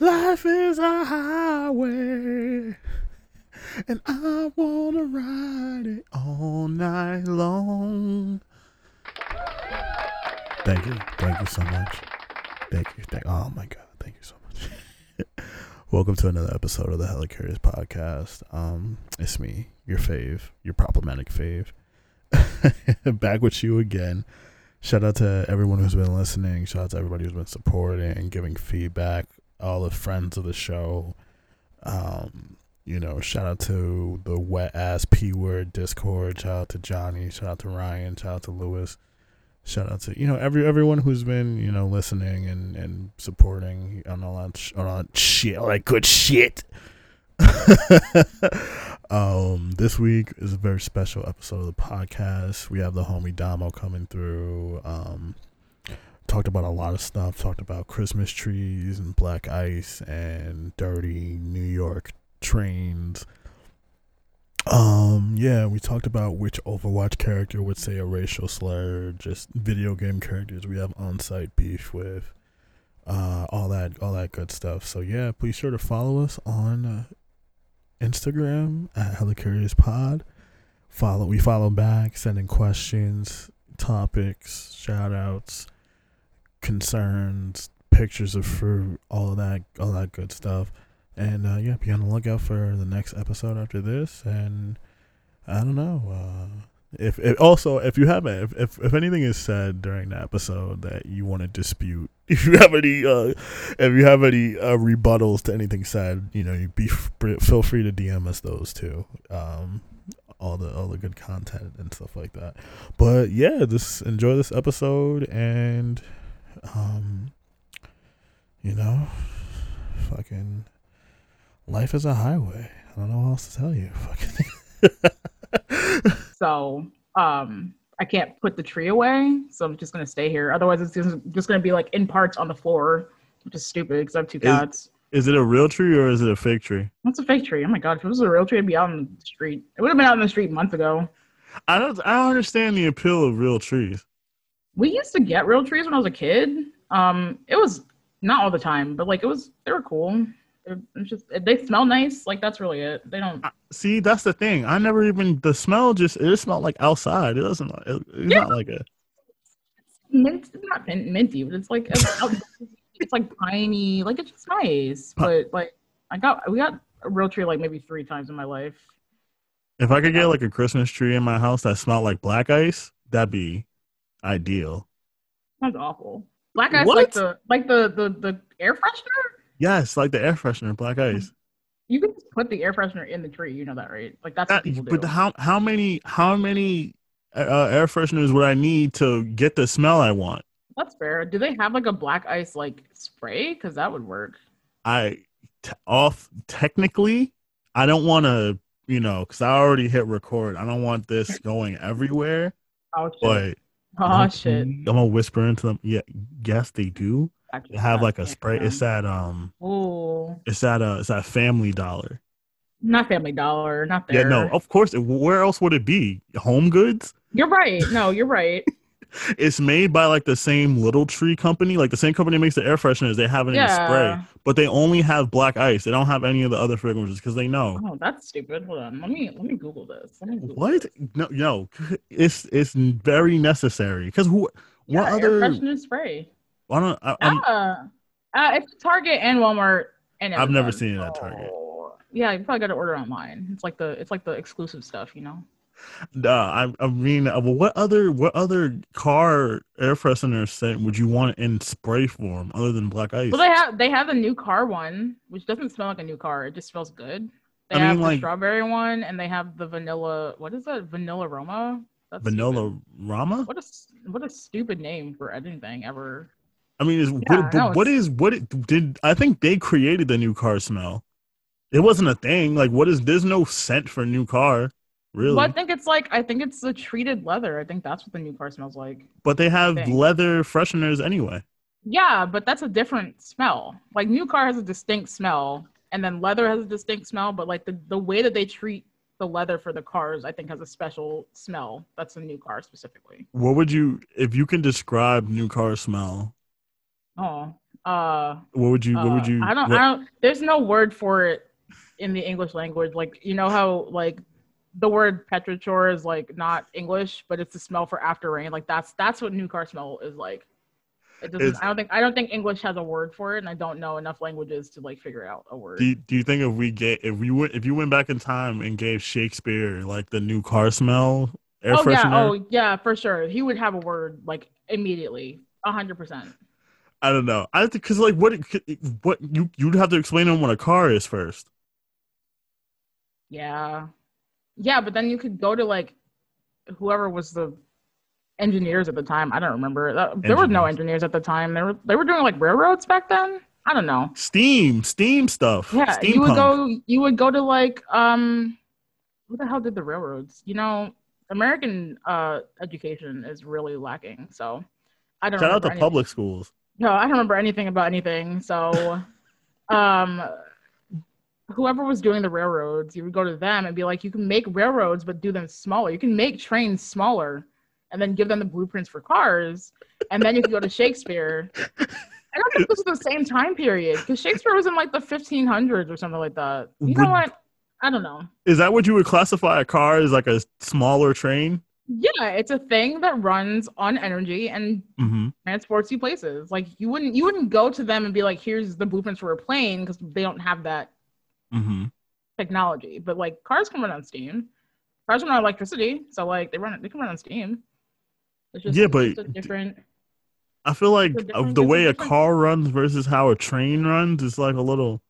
Life is a highway, and I wanna ride it all night long. Thank you, thank you so much. Thank you, thank. Oh my god, thank you so much. Welcome to another episode of the Hella podcast. Um, it's me, your fave, your problematic fave, back with you again. Shout out to everyone who's been listening. Shout out to everybody who's been supporting and giving feedback. All the friends of the show. Um, you know, shout out to the wet ass P word Discord. Shout out to Johnny. Shout out to Ryan. Shout out to Lewis. Shout out to you know every everyone who's been you know listening and and supporting on all that sh- on all that shit, all that good shit. um, this week is a very special episode of the podcast. We have the homie Damo coming through. Um, talked about a lot of stuff. Talked about Christmas trees and black ice and dirty New York trains. Um, yeah, we talked about which Overwatch character would say a racial slur, just video game characters we have on site beef with, uh, all that, all that good stuff. So yeah, please sure to follow us on uh, Instagram at Hella Curious Pod. Follow, we follow back, sending questions, topics, shout outs, concerns, pictures of fruit, all of that, all that good stuff. And uh, yeah, be on the lookout for the next episode after this. And I don't know. Uh, if, if also if you have if, if if anything is said during the episode that you want to dispute, if you have any uh, if you have any uh, rebuttals to anything said, you know, you be feel free to DM us those too. Um, all the all the good content and stuff like that. But yeah, just enjoy this episode and um, you know, fucking life is a highway. I don't know what else to tell you. Fucking. so, um, I can't put the tree away, so I'm just gonna stay here. Otherwise, it's just, just gonna be like in parts on the floor, which is stupid because I have two cats. Is, is it a real tree or is it a fake tree? What's a fake tree? Oh my god, if it was a real tree, it'd be out on the street. It would have been out in the street months ago. I don't. I don't understand the appeal of real trees. We used to get real trees when I was a kid. Um, it was not all the time, but like it was. They were cool. It's just they smell nice. Like that's really it. They don't see. That's the thing. I never even the smell. Just it just smelled like outside. It doesn't. It, it's yeah. not like a mint. It's not minty, but it's like it's like piney. Like it's just nice. But like I got we got a real tree like maybe three times in my life. If I could get like a Christmas tree in my house that smelled like black ice, that'd be ideal. That's awful. Black ice, what? like the like the the the air freshener. Yes, like the air freshener, black ice. You can just put the air freshener in the tree. You know that, right? Like that's that, But how how many how many uh, uh, air fresheners would I need to get the smell I want? That's fair. Do they have like a black ice like spray? Because that would work. I t- off technically, I don't want to, you know, because I already hit record. I don't want this going everywhere. Oh shit! But oh shit! I'm gonna whisper into them. Yeah, yes, they do have like a spray. It's at um. Ooh. It's at a it's at Family Dollar. Not Family Dollar. Not there. Yeah, no. Of course. Where else would it be? Home Goods. You're right. No, you're right. it's made by like the same little tree company, like the same company makes the air fresheners. They have it yeah. in spray, but they only have black ice. They don't have any of the other fragrances because they know. Oh, that's stupid. Hold on, let me let me Google this. Me Google what? This. No, no, it's it's very necessary because who? Yeah, what other freshener spray? Why don't I, uh, uh, it's Target and Walmart and Amazon. I've never seen it at Target. Yeah, you probably got to order online. It's like the it's like the exclusive stuff, you know. Nah, I, I mean, uh, what other what other car air freshener scent would you want in spray form other than black ice? Well, they have they have the new car one, which doesn't smell like a new car. It just smells good. They I have mean, the like, strawberry one, and they have the vanilla. What is that? Vanillaroma. That's vanilla stupid. Rama. What a what a stupid name for anything ever. I mean, is yeah, what, no, what is what it, did I think they created the new car smell? It wasn't a thing. Like, what is? There's no scent for new car, really. Well, I think it's like I think it's the treated leather. I think that's what the new car smells like. But they have leather fresheners anyway. Yeah, but that's a different smell. Like new car has a distinct smell, and then leather has a distinct smell. But like the the way that they treat the leather for the cars, I think, has a special smell. That's a new car specifically. What would you, if you can describe new car smell? Oh, Uh, What would you? What would uh, you? I don't. what- I don't. There's no word for it in the English language. Like you know how like the word petrichor is like not English, but it's the smell for after rain. Like that's that's what new car smell is like. It doesn't. I don't think. I don't think English has a word for it, and I don't know enough languages to like figure out a word. do you, do you think if we get if we went if you went back in time and gave Shakespeare like the new car smell air oh freshener? yeah. Oh yeah, for sure. He would have a word like immediately. A hundred percent. I don't know. I think because like what what you you'd have to explain to him what a car is first. Yeah. Yeah, but then you could go to like whoever was the engineers at the time. I don't remember. That, there were no Engineers. at the time. They were they were doing like railroads back then. I don't know. Steam, steam stuff. Yeah, you would go you would go to like um who the hell did the railroads? You know, American uh education is really lacking. So I don't Shout out to anything. public schools. No, I don't remember anything about anything. So, um, whoever was doing the railroads, you would go to them and be like, you can make railroads, but do them smaller. You can make trains smaller and then give them the blueprints for cars. And then you can go to Shakespeare. I don't think this is the same time period because Shakespeare was in like the 1500s or something like that. You know what? I don't know. Is that what you would classify a car as like a smaller train? Yeah, it's a thing that runs on energy and Mm-hmm. transports you places. Like you wouldn't you wouldn't go to them and be like, here's the blueprints for a plane because they don't have that Mm-hmm. technology. But like cars can run on steam. Cars run on electricity, so like they run they can run on steam. It's just Yeah, it's but just different. I feel like The of the way a car runs versus how a train runs is like a little.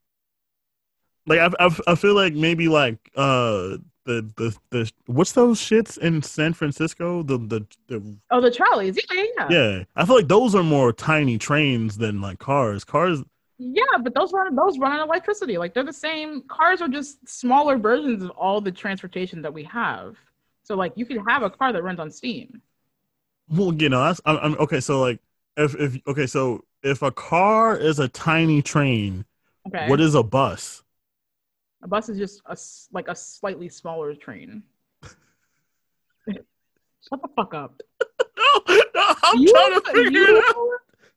Like I, I, I feel like maybe like uh the the the what's those shits in San Francisco the the, the Oh, the trolleys. Yeah, yeah. yeah I feel like those are more tiny trains than like cars. Cars Yeah, but those run those run on electricity. Like they're the same. Cars are just smaller versions of all the transportation that we have. So like you could have a car that runs on steam. well you know that's I'm, I'm okay so like if if okay so if a car is a tiny train Okay. what is a bus? a bus is just a like a slightly smaller train. Shut the fuck up. No, no I'm You- trying to figure you, it out.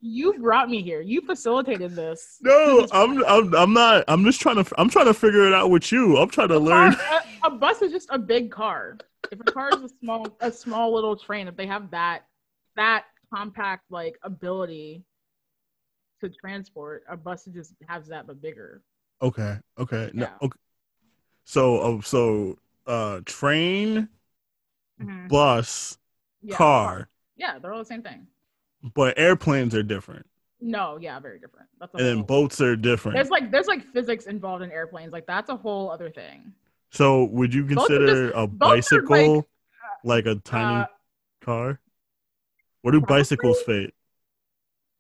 You brought me here. You facilitated this. No, I'm, I'm, I'm not. I'm just trying to. I'm trying to figure it out with you. I'm trying to A, learn. car- a- a bus is just a big car. If a car is a small, a small little train, if they have that, that compact like ability to transport, a bus just has that but bigger. Okay. Okay. No. Okay. So, uh, so, uh, train, Mhm. bus, Yeah, car, Yeah, they're all the same thing. But airplanes are different, No, yeah, very different. That's and then whole- boats are different. There's like there's like physics involved in airplanes. Like that's a whole other thing. So, would you consider just- a bicycle like, a tiny Uh, car? What do probably- bicycles fit?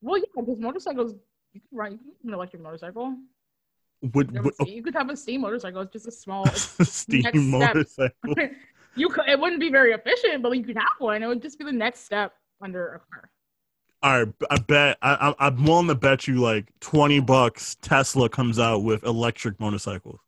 well, yeah, because motorcycles you can ride You can an electric motorcycle. Would, You, would steam- you could have a steam motorcycle. It's just a small. steam motorcycle? you could. It wouldn't be very efficient, but you could have one. It would just be the next step under a car. All right, I bet I, I'm willing to bet you like twenty bucks. Tesla comes out with electric motorcycles.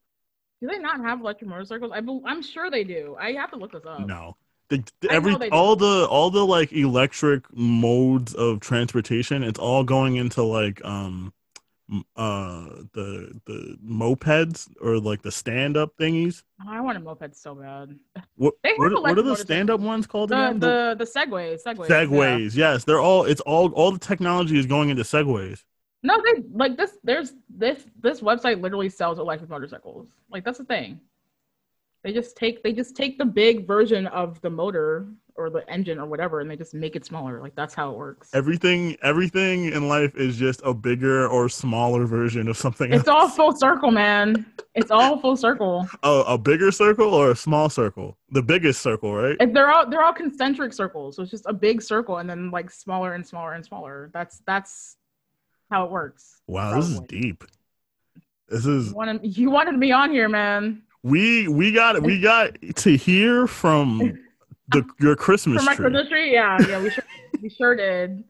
Do they not have electric motorcycles? I I'm sure they do. I have to look this up. No, the, the- every all the all the like electric modes of transportation. It's all going into like um uh the the mopeds or like the stand up thingies. I want a moped so bad. What what, are- what are the stand up ones called The again? the the Segways. Segways. yeah. Segways. Yes, they're all. It's all all the technology is going into Segways. No, they like this. There's this this website literally sells electric motorcycles. Like that's the thing. They just take they just take the big version of the motor or the engine or whatever, and they just make it smaller. Like that's how it works. Everything everything in life is just a bigger or smaller version of something. It's all full circle, man. It's all full circle. a, a bigger circle or a small circle? The biggest circle, right? They're all they're all concentric circles. So it's just a big circle and then like smaller and smaller and smaller. That's that's how it works. Wow, this is deep. This is You wanted you wanted me on here, man. we we got we got to hear from the your Christmas For my tree. Christmas tree, yeah, yeah, we sure we sure did.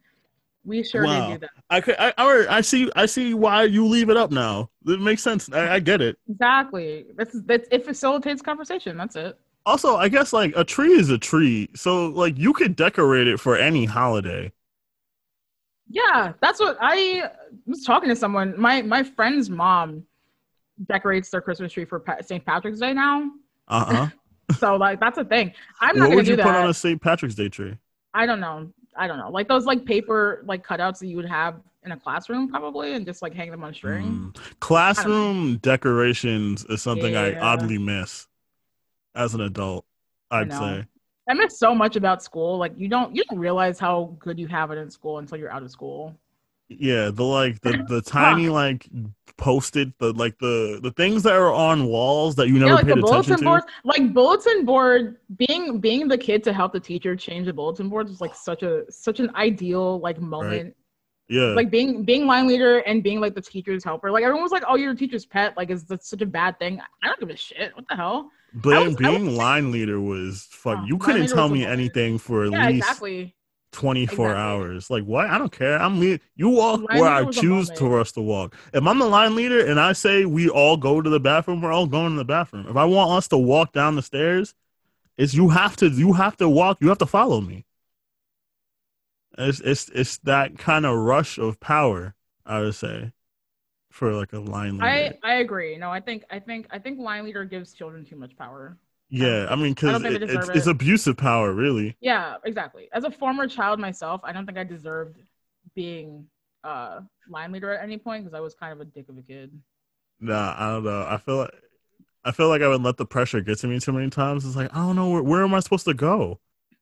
We sure Wow. did do that. I, could- I I I see I see why you leave it up now. It makes sense. I, I get it. Exactly. That's that's it facilitates conversation. That's it. Also, I guess like a tree is a tree, so like you could decorate it for any holiday. Yeah, that's what I was talking to someone. My my friend's mom decorates their Christmas tree for St. Patrick's Day now. Uh huh. So like that's a thing. I'm not what gonna would do you put that. on a St. Patrick's Day tree? I don't know. I don't know. Like those like paper like cutouts that you would have in a classroom probably and just like hang them on string. Mm. Classroom decorations is something I oddly miss as an adult. I'd know. say. I miss so much about school. Like you don't you don't realize how good you have it in school until you're out of school. Yeah, the like the the tiny like posted the like the the things that are on walls that you never yeah, like paid the attention bulletin to. boards. Like bulletin board being being the kid to help the teacher change the bulletin boards was like such a such an ideal like moment. Yeah, Like being being line leader and being like the teacher's helper. Like everyone was like, "Oh, you're a teacher's pet." Like, is that such a bad thing? I don't give a shit. What the hell? being, I was- being was- line leader was fun. Oh, you couldn't tell me anything for at Yeah, least exactly. 24 Exactly. hours. Like what? I don't care. I'm lead- you walk Line where I choose for us to walk. If I'm the line leader and I say we all go to the bathroom, we're all going to the bathroom. If I want us to walk down the stairs, it's you have to you have to walk, you have to follow me. It's it's it's that kind of rush of power, I would say, for like a line leader. I I agree. No, I think I think I think line leader gives children too much power. Yeah, I mean, because it, it's, deserve it's abusive power, really. Yeah, exactly. As a former child myself, I don't think I deserved being uh line leader at any point because I was kind of a dick of a kid. Nah, I don't know. I feel like I feel like I would let the pressure get to me too many times. It's like I don't know where, where am I supposed to go,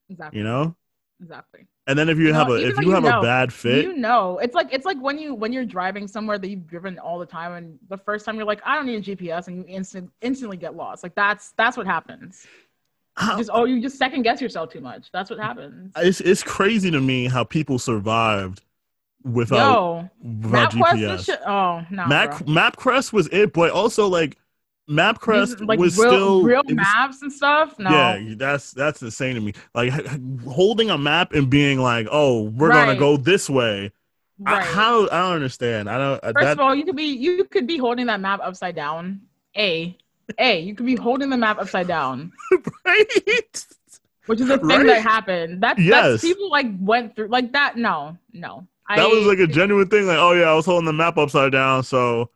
Exactly. you know? Exactly. And then if you No, have a if you you have a bad fit, You know, it's like it's like when you when you're driving somewhere that you've driven all the time, and the first time you're like, I don't need a GPS, and you instant instantly get lost. Like that's that's what happens. How- just oh, you just second guess yourself too much. That's what happens. it's it's crazy to me how people survived without Yo, without GPS. Oh no, Map bro. MapQuest was it, but also like MapQuest like was real, still real was- maps and stuff. No, Yeah, that's that's insane to me. Like holding a map and being like, "Oh, we're gonna go this way." I, how I don't understand. I don't. Uh, First that, of all, you could be you could be holding that map upside down. A, A, you could be holding the map upside down, right? which is a thing Right. that happened. That's Yes. that's people like went through like that. No, no. That I, was like a genuine thing. Like, oh yeah, I was holding the map upside down, so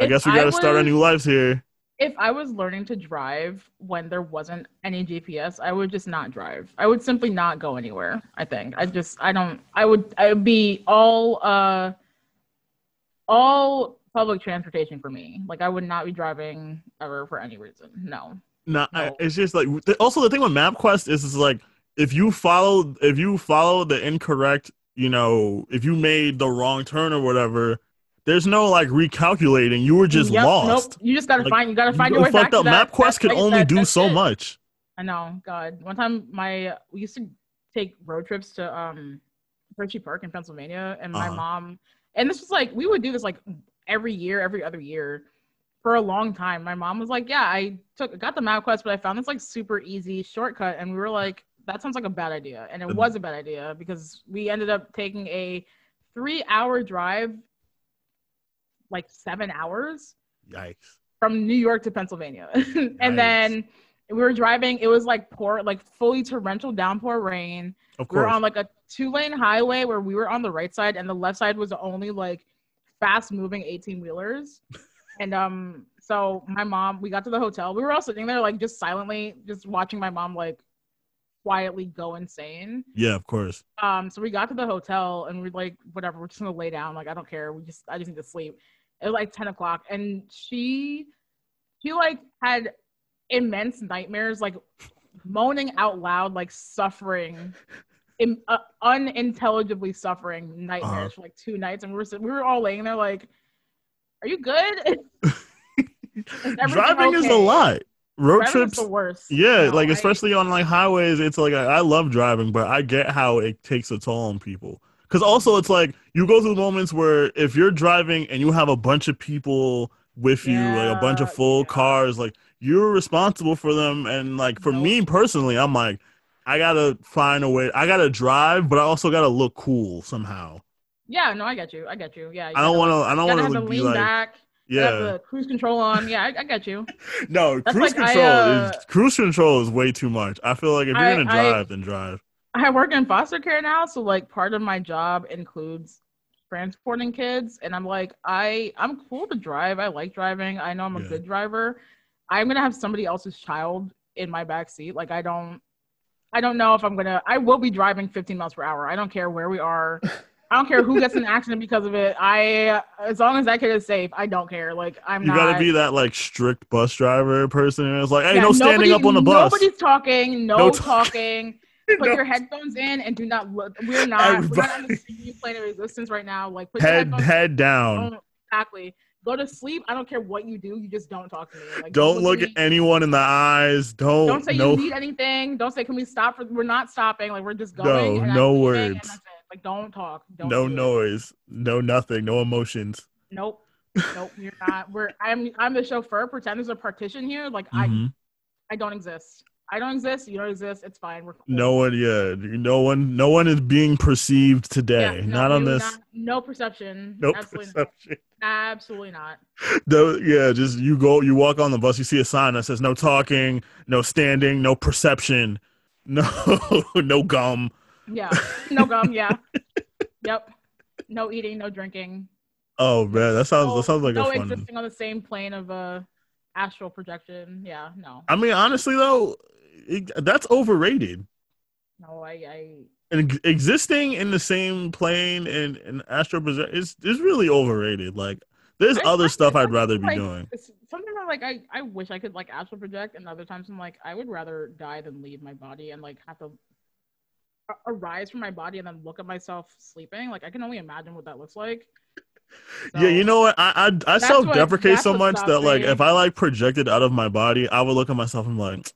I guess we got to start our new lives here. If I was learning to drive when there wasn't any GPS, I would just not drive. I would simply not go anywhere. I think. I just I don't I would I would be all uh all public transportation for me. Like I would not be driving ever for any reason. No. No, I- it's just like also the thing with MapQuest is is like if you follow if you follow the incorrect, you know, if you made the wrong turn or whatever, there's no like recalculating. You were just Yep, lost. Nope. You just gotta Like, find you gotta find You your way back to up. that. MapQuest place only that- do so it. much. I know, God. One time, my we used to take road trips to um Hershey Park in Pennsylvania, and my Uh-huh. mom, and this was like we would do this like every year, every other year, for a long time. My mom was like, "Yeah, I took got the MapQuest, but I found this like super easy shortcut," and we were like, "That sounds like a bad idea," and it was a bad idea because we ended up taking a three-hour drive, like seven hours Yikes. from New York to Pennsylvania. And then we were driving, it was like pour, like fully torrential downpour rain. Of course. We were on like a two lane highway where we were on the right side and the left side was only like fast moving 18 wheelers. and um, so my mom, we got to the hotel. We were all sitting there like just silently, just watching my mom like quietly go insane. yeah, of course. Um, so we got to the hotel and we're like, whatever, we're just gonna lay down. Like, I don't care. We just, I just need to sleep. It was like 10 o'clock, and she, she like had immense nightmares, like moaning out loud, like suffering, in, uh, unintelligibly suffering nightmares Uh-huh. for like two nights, and we were we were all laying there like, are you good? Is Driving is a lot. Road Driving is trips. the worst. Yeah, No, like I- especially on like highways, it's like I, I love driving, but I get how it takes a toll on people. Because also, it's like you go through moments where if you're driving and you have a bunch of people with you, like a bunch of full yeah. cars, like you're responsible for them. And like for Nope. me personally, I'm like, I gotta find a way. I gotta drive, but I also gotta look cool somehow. yeah, no, I get you. I get you. Yeah, you I don't want to. I don't want have to lean like, back. Yeah. the cruise control on. Yeah, I, I get you. No, That's cruise like I, control uh, is cruise control is way too much. I feel like if you're I- gonna I- drive, then drive. I work in foster care now, so like part of my job includes transporting kids and I'm like I I'm cool to drive. I like driving. I know I'm a Yeah. good driver. I'm going to have somebody else's child in my back seat. Like I don't I don't know if I'm going to I will be driving 15 miles per hour. I don't care where we are. I don't care who gets an accident because of it. I as long as that kid is safe, I don't care. Like I'm You not gotta be that like strict bus driver person. And it's like, hey, Yeah, no standing nobody- up on the bus. Nobody's talking. No, No talk- talking. Put No. your headphones in and do not look. We're not. We're not on the same plane of existence right now. Like put head head down. Don't- exactly. Go to sleep. I don't care what you do. You just don't talk to me. Like, Don't look at anyone in the eyes. Don't Don't say no you need anything. Don't say can we stop for. We're not stopping. Like we're just No, going. I'm no words. It. Like don't talk. Don't no do it. noise. No nothing. No emotions. Nope. Nope. You're not. We're. I'm. I'm the chauffeur. Pretend there's a partition here. Like Mhm. I. I don't exist. I don't exist. You don't exist. It's fine. We're cool. No one, yeah, no one, no one is being perceived today. Yeah, no, not on this. not- no perception. no Absolutely not. Absolutely not. No, yeah, just you go, you walk on the bus, you see a sign that says no talking, no standing, no perception, no, no gum. Yeah. No gum. Yeah. yep. No eating. No drinking. Oh man, that sounds no, that sounds like no a fun. existing on the same plane of uh, astral projection. Yeah. No. I mean, honestly though, it, that's overrated. No. I. I And existing in the same plane and and astral project is is really overrated. Like, there's I- other I- stuff I'd rather be like doing. it's- Sometimes I'm like, I, I wish I could like astral project, and other times I'm like, I would rather die than leave my body and like have to arise from my body and then look at myself sleeping. Like I can only imagine what that looks like. Yeah, you know what? I I, I self deprecate so much that like me. if I like projected out of my body, I would look at myself and like,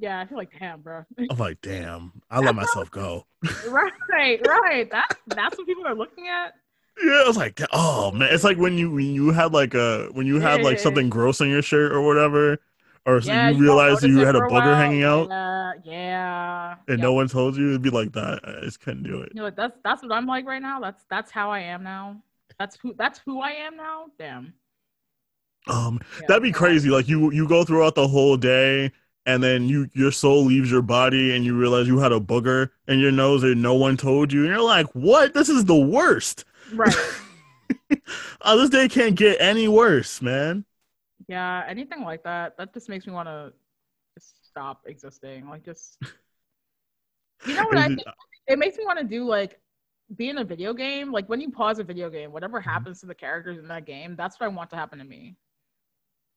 Yeah, I feel like damn, bro. I'm like, damn, I let myself go. right, right. That that's what people are looking at. Yeah, I was like, oh man, it's like when you when you had like a when you had like something gross on your shirt or whatever, or Yeah, you don't realized you had a booger while. hanging out Yeah, yeah. and yeah. no one told you, it'd be like that. I just couldn't do it. You know? That's that's what I'm like right now. That's that's how I am now. That's who that's who I am now. Damn. Um, Yeah, that'd be crazy. Like you you go throughout the whole day. And then you, your soul leaves your body, and you realize you had a booger in your nose, and no one told you. And you're like, "What? This is the worst." Right. Oh, this day can't get any worse, man. Yeah, anything like that, that just makes me want to stop existing. Like, just you know what I think? it- makes me want to do like be in a video game. Like when you pause a video game, whatever Mm-hmm. happens to the characters in that game, that's what I want to happen to me.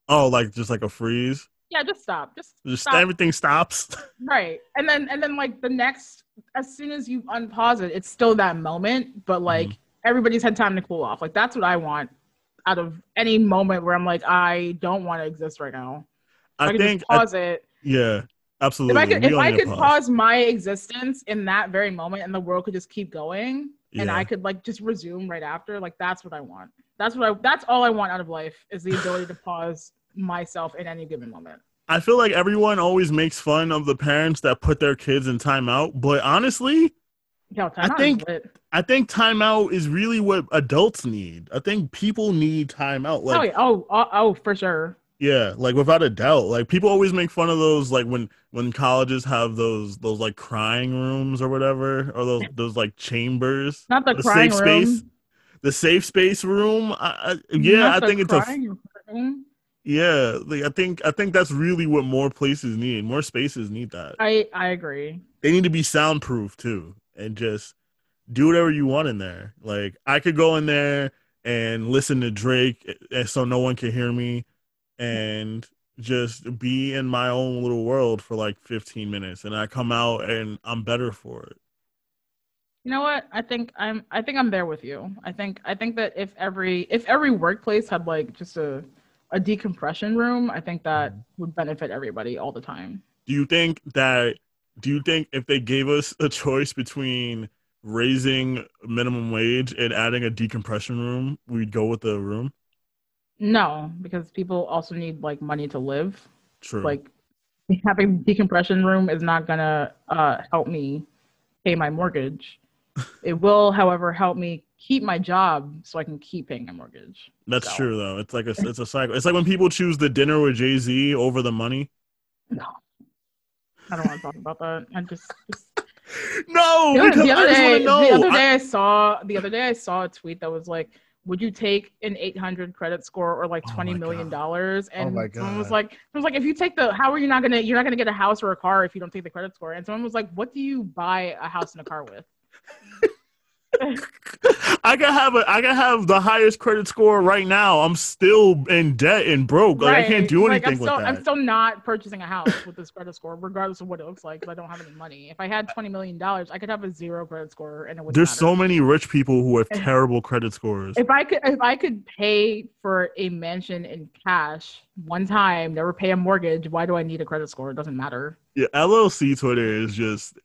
Oh, like just like a freeze. Yeah, just stop. Just, Just stop. everything stops. Right. And then and then like the next as soon as you unpause it, it's still that moment, but like Mm-hmm. everybody's had time to cool off. Like that's what I want out of any moment where I'm like, I don't want to exist right now. I, I can think, pause it. yeah, absolutely. If I could We if I could pause my existence in that very moment and the world could just keep going and I could like just resume right after, like that's what I want. That's what I that's all I want out of life is the ability to pause myself in any given moment. I feel like everyone always makes fun of the parents that put their kids in timeout, but honestly, Yo, is think- I think timeout is really what adults need. I think people need timeout. Oh, like, oh, yeah. oh, oh, oh, for sure. yeah, like without a doubt. Like people always make fun of those, like when when colleges have those those like crying rooms or whatever, or those those like chambers, Not the, The crying safe room. space? the safe space room. I, I, yeah, Not I think it's a room. Yeah. Like, I think I think that's really what more places need. More spaces need that. I I agree. they need to be soundproof too and just do whatever you want in there like i could go in there and listen to drake eh, eh, so no one can hear me and just be in my own little world for like 15 minutes and i come out and i'm better for it You know what? I think I'm I think I'm there with you. I think I think that if every if every workplace had like just a a decompression room, I think that would benefit everybody all the time. do you think that do you think if they gave us a choice between raising minimum wage and adding a decompression room we'd go with the room No, because people also need like money to live. true Like having decompression room is not gonna uh, help me pay my mortgage. it will, however, help me keep my job so I can keep paying my mortgage. That's So- true though. It's like a it's a cycle. It's like when people choose the dinner with Jay Z over the money. No, I don't want to talk about that. I just, just No, The other, the other I day, know. the other I- day I saw the other day I saw a tweet that was like, "Would you take an 800 credit score or like Oh 20 my million God. dollars?" Oh and my someone was like, "It was like, if you take the, how are you not gonna, you're not gonna get a house or a car if you don't take the credit score?" And someone was like, "What do you buy a house and a car with?" I can have a I can have the highest credit score right now. I'm still in debt and broke. Like I can't Right. do Like, anything I'm still, with I'm still not purchasing a house with this credit score, regardless of what it looks like, because I don't have any money. If I had 20 million dollars, I could have a zero credit score, and it would. There's so many rich people who have Eh. terrible credit scores. If I could, if I could pay for a mansion in cash one time, never pay a mortgage, why do I need a credit score? It doesn't matter. Yeah, LLC Twitter is just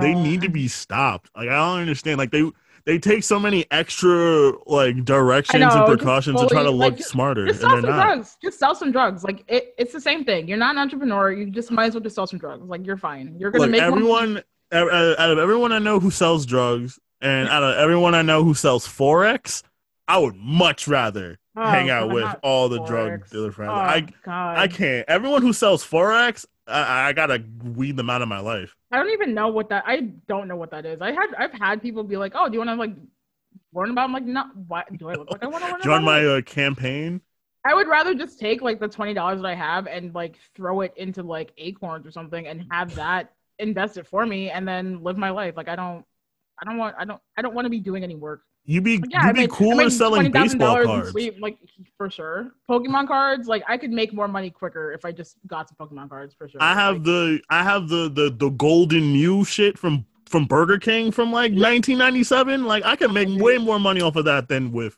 they need to be stopped. Like I don't understand. Like they they take so many extra like directions and know, just precautions to try to look like, smarter, Just sell some not. drugs. Just sell some drugs. Like it, it's the same thing. You're not an entrepreneur. You just might as well just sell some drugs. Like you're fine. You're gonna Look, make more money. everyone out of everyone I know who sells drugs, and out of everyone I know who sells forex, I would much rather Oh, hang out God, with all the drug Forex. dealer friends. Oh, I God. I can't. Everyone who sells forex, I, I gotta weed them out of my life. I don't even know what that. I don't know what that is. I had I've had people be like, "Oh, do you want to like learn about?" I'm like, "No, what do I look like? I want to learn Join my uh, campaign. I would rather just take like the twenty dollars that I have and like throw it into like Acorns or something and have that invest it for me and then live my life. Like I don't, I don't want, I don't, I don't want to be doing any work. You'd be yeah, you'd be I cooler selling baseball cards. sleep, like for sure. Pokemon cards, like I could make more money quicker if I just got some Pokemon cards for sure. I have Like, the I have the the the golden Mew shit from from Burger King from like 1997. Like I can make way more money off of that than with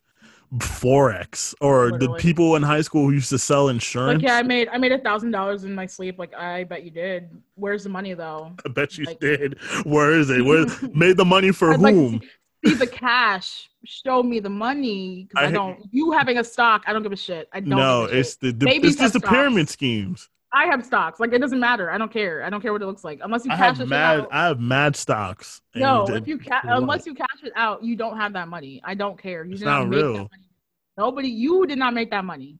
forex or the people in high school who used to sell insurance. like yeah, I made I made a thousand dollars in my sleep. Like I bet you did. Where's the money though? I bet you like- did. Where is it? Where made the money for I'd like whom? see, see the cash. Show me the money. I I, don't. You having a stock, I don't give a shit. I don't. No, it's the, the Babies it's just the stocks. pyramid schemes. I have stocks. Like it doesn't matter. I don't care. I don't care what it looks like. Unless you I cash it mad out. I have mad stocks. No, if you ca- unless you cash it out, you don't have that money. I don't care. You It's did not, real. that money. Nobody, you did not make that money.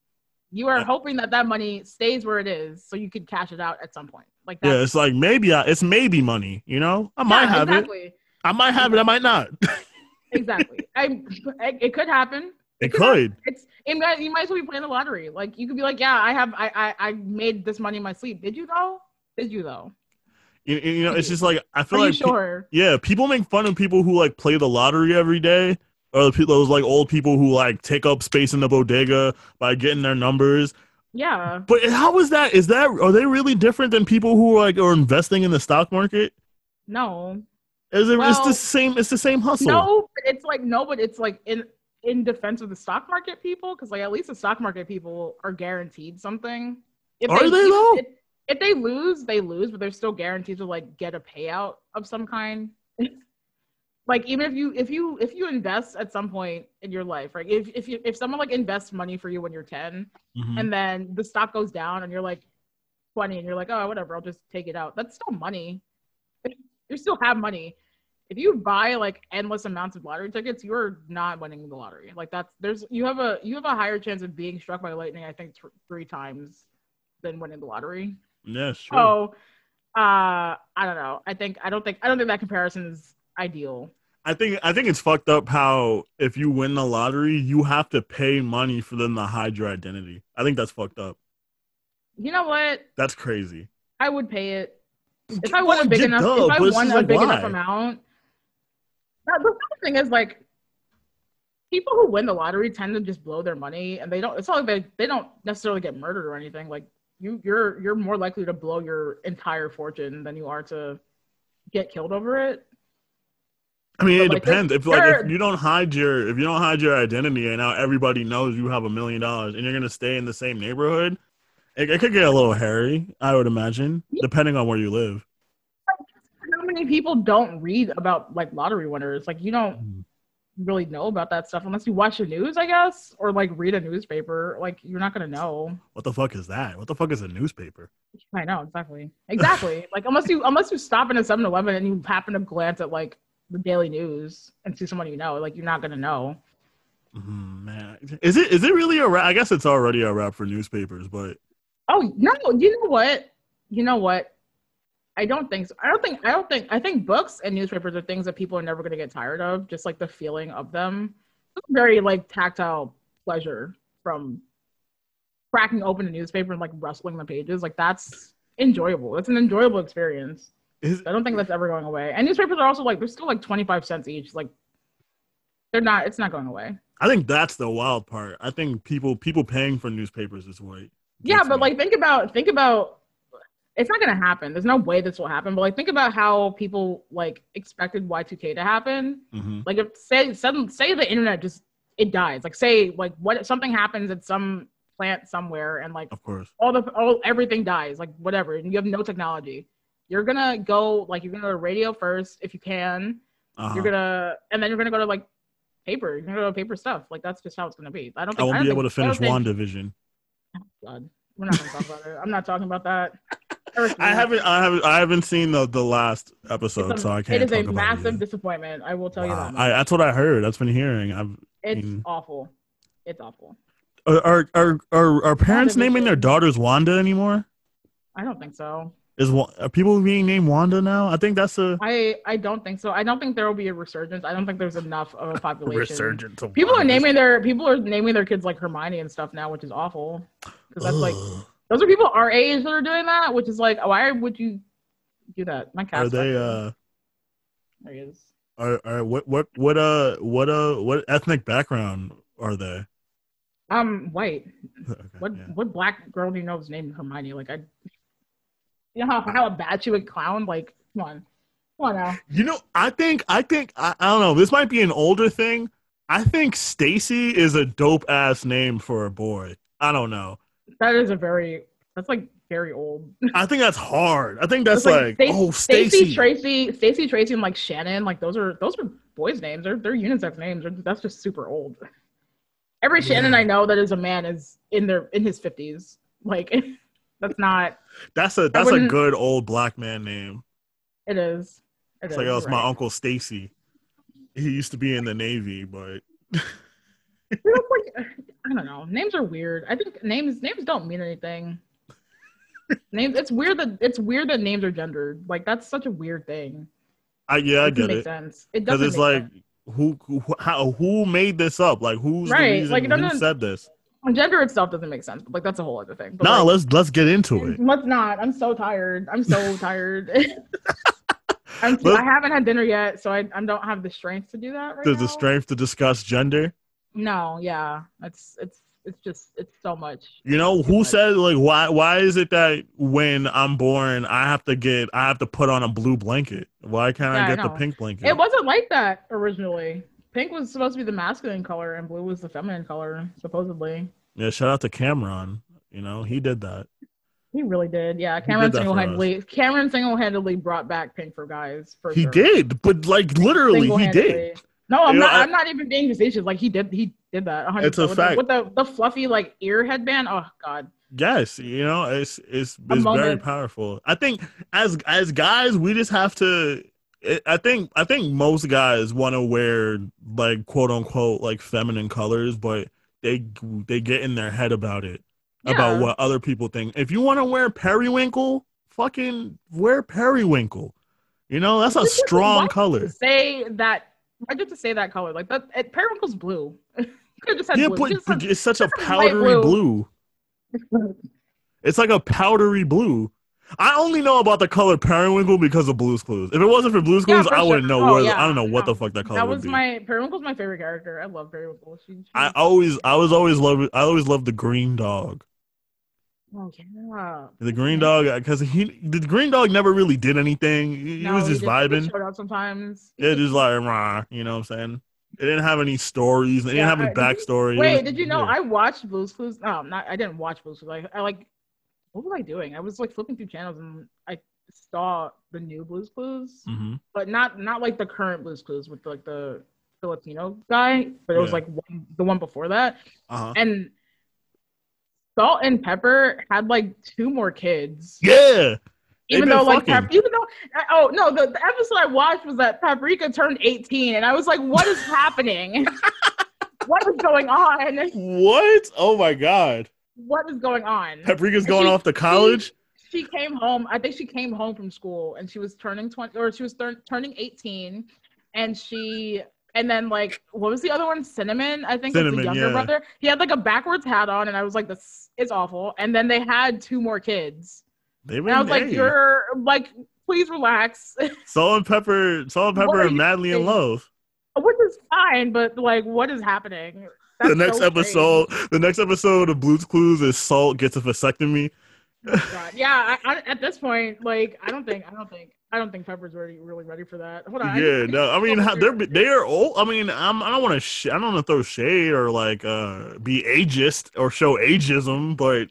You are Yeah. hoping that that money stays where it is, so you could cash it out at some point. Like yeah, it's like maybe I, it's maybe money. You know, I might have it. I might have it. I might not. Exactly. I. It could happen. it could could. It's it you might as well be playing the lottery. Like you could be like, yeah, I have, I, I, I made this money in my sleep. Did you though? Did you though? You, you know, it's just like I feel you like pe- sure? Yeah, people make fun of people who like play the lottery every day, or the people those like old people who like take up space in the bodega by getting their numbers. Yeah. But how is that? Is that are they really different than people who like are investing in the stock market? No. Is it? it's the same. It's the same hustle. No, but it's like no, but it's like in in defense of the stock market people, because like at least the stock market people are guaranteed something. If Are they, even- though? If, if they lose, they lose, but they're still guaranteed to like get a payout of some kind. like even if you if you if you invest at some point in your life, right? If if you if someone like invests money for you when you're 10 Mhm. and then the stock goes down and you're like 20 and you're like, oh whatever, I'll just take it out. That's still money. You still have money. If you buy like endless amounts of lottery tickets, you're not winning the lottery. Like that's there's you have a you have a higher chance of being struck by lightning. I think th- three times than winning the lottery. yeah, true. So, uh, I don't know. I think I don't think I don't think that comparison is ideal. I think I think it's fucked up how if you win the lottery, you have to pay money for them to hide your identity. I think that's fucked up. You know what? That's crazy. I would pay it if I won a big enough. duh, if I won a like, big why? enough amount. That, the thing is like people who win the lottery tend to just blow their money, and they don't. It's not like they they don't necessarily get murdered or anything. Like you, you're you're more likely to blow your entire fortune than you are to get killed over it. I mean, it like, depends. If like if you don't hide your if you don't hide your identity and now everybody knows you have a million dollars and you're gonna stay in the same neighborhood, it, it could get a little hairy. I would imagine, depending on where you live. How many people don't read about like lottery winners? Like you don't Mm. really know about that stuff unless you watch the news, I guess, or like read a newspaper. Like you're not gonna know. What the fuck is that? What the fuck is a newspaper? I know exactly, exactly. like unless you unless you stop in a 7-Eleven and you happen to glance at like the Daily News and see someone you know, like you're not gonna know. Mm, man, is it is it really a rap? I guess it's already a wrap for newspapers, but Oh no, you know what? You know what? I don't think so. I don't think I don't think I think books and newspapers are things that people are never gonna get tired of, just like the feeling of them. It's a very like tactile pleasure from cracking open a newspaper and like rustling the pages. Like that's enjoyable. It's an enjoyable experience. Is, I don't think that's ever going away. And newspapers are also like they're still like twenty five cents each. Like they're not. It's not going away. I think that's the wild part. I think people people paying for newspapers is what. Yeah, gets but me. like think about think about it's not gonna happen. There's no way this will happen. But like think about how people like expected Y2K to happen. Mhm. Like if say sudden say the internet just it dies. Like say like what something happens at some plant somewhere and like of course. all the all everything dies, like whatever, and you have no technology. You're gonna go like you're gonna go to radio first if you can. Uh-huh. You're gonna and then you're gonna go to like paper. You're gonna go to paper stuff. Like that's just how it's gonna be. I don't. think, i won't don't be able to think- I finish WandaVision. God, we're not gonna talk about it. I'm not talking about that. Ever I haven't I haven't I haven't seen the the last episode, a- so I can't. It is a massive disappointment. I will tell you that. I, that's what I heard. That's been hearing. I've it's awful. It's awful. are are are, are, are parents naming their daughters Wanda anymore? I don't think so. Is are people being named Wanda now? I think that's a I I don't think so. I don't think there will be a resurgence. I don't think there's enough of a population. resurgence. Of People are naming their people are naming their kids like Hermione and stuff now, which is awful. Because that's like those are people our age that are doing that, which is like why would you do that? My cat. are they uh There he is. are, are what what what uh what uh what ethnic background are they? Um, white. Okay, What yeah. what black girl do you know is named Hermione? Like I, you know how how bad she would clown. Like come on, come on now. You know, I think I think I, I don't know. This might be an older thing. I think Stacy is a dope ass name for a boy. I don't know. That is a very that's like very old. I think that's hard. I think that's like, Sta- oh Stacy Stacy. Tracy, Stacy Tracy, and like Shannon. Like those are those are boys' names. They're they're unisex names. That's just super old. Every Shannon Yeah. I know that is a man is in their in his fifties. Like that's not. That's a that's a good old black man name. It is. It It's is, like oh, it's you're my uncle Stacy. He used to be in the Navy, but You know, like, I don't know. Names are weird. I think names names don't mean anything. names. It's weird that it's weird that names are gendered. Like that's such a weird thing. I yeah, I It get make it. sense. It doesn't. it's make like sense. who, who how who made this up? Like who's Right, the reason like, it who said this? Gender itself doesn't make sense. But like that's a whole other thing. But, No, like, let's let's get into it. Let's not. I'm so tired. I'm so tired. I'm I haven't had dinner yet, so I, I don't have the strength to do that right There's now. the strength to discuss gender. No, yeah, it's it's it's just it's so much. You know who much. said like why why is it that when I'm born I have to get I have to put on a blue blanket? Why can't Yeah, I I get the pink blanket? It wasn't like that originally. Pink was supposed to be the masculine color, and blue was the feminine color, supposedly. yeah, shout out to Cam'ron. You know he did that. He really did. Yeah, Cam'ron single handedly Cam'ron single handedly brought back pink for guys. For He sure. did, but like literally he did. No, I'm You know, not. I- I'm not even being facetious. Like he did. He did that. 100%. It's a with fact. The, with the the fluffy like ear headband. Oh God. Yes, you know it's it's it's very powerful. I think as as guys we just have to. I think I think most guys want to wear like quote unquote like feminine colors, but they they get in their head about it about what other people think. If you want to wear periwinkle, fucking wear periwinkle. You know that's a Why did you- strong color. Say that. I get to say that color? Like that. It, periwinkle's blue. you could just said Yeah, blue. but, but it's such a powdery light blue. It's like a powdery blue. I only know about the color periwinkle because of Blue's Clues. If it wasn't for Blue's Yeah, Clues, for I wouldn't know Oh, where. yeah. I don't know what No. the fuck that color that was my periwinkle's my favorite character. I love periwinkle. She, she I always, I was always love. I always loved the green dog. oh yeah. The green dog, because he, the green dog never really did anything. He, No, was just he vibing. Showed up sometimes. Yeah, just like rah, you know what I'm saying. It didn't have any stories. It didn't have any I- backstory. Wait, was did you know weird. I watched Blue's Clues? No, not I didn't watch Blue's Clues. Like I like what was I doing? I was like flipping through channels and I saw the new Blue's Clues, Mhm. but not not like the current Blue's Clues with like the Filipino guy, but it was like one, the one before that. Uh-huh. And Salt and Pepper had like two more kids. Yeah, even though like. Pap- even though oh no the, the episode i watched was that paprika turned 18 and i was like what is happening what is going on what? Oh my god. What is going on Paprika's going She- off to college. she came home. I think she came home from school and she was turning 20 or she was tur- turning 18 and she and then like what was the other one? Cinnamon, I think was Cinnamon, the younger yeah. brother. He had like a backwards hat on and I was like this is awful. And then they had two more kids. They And I was like you're like please relax. Salt and Pepper, Salt and Pepper are madly in love. Which is fine, but like what is happening? The next so strange. episode, the next episode of Blue's Clues is Salt gets a vasectomy. God. Yeah, I, I, at this point, like I don't think I don't think I don't think Pepper's really really ready for that. Hold on. Yeah, no, I mean Oh, how- they're they are old. I mean, I'm, I don't want to sh- I don't want to throw shade or like uh be ageist or show ageism, but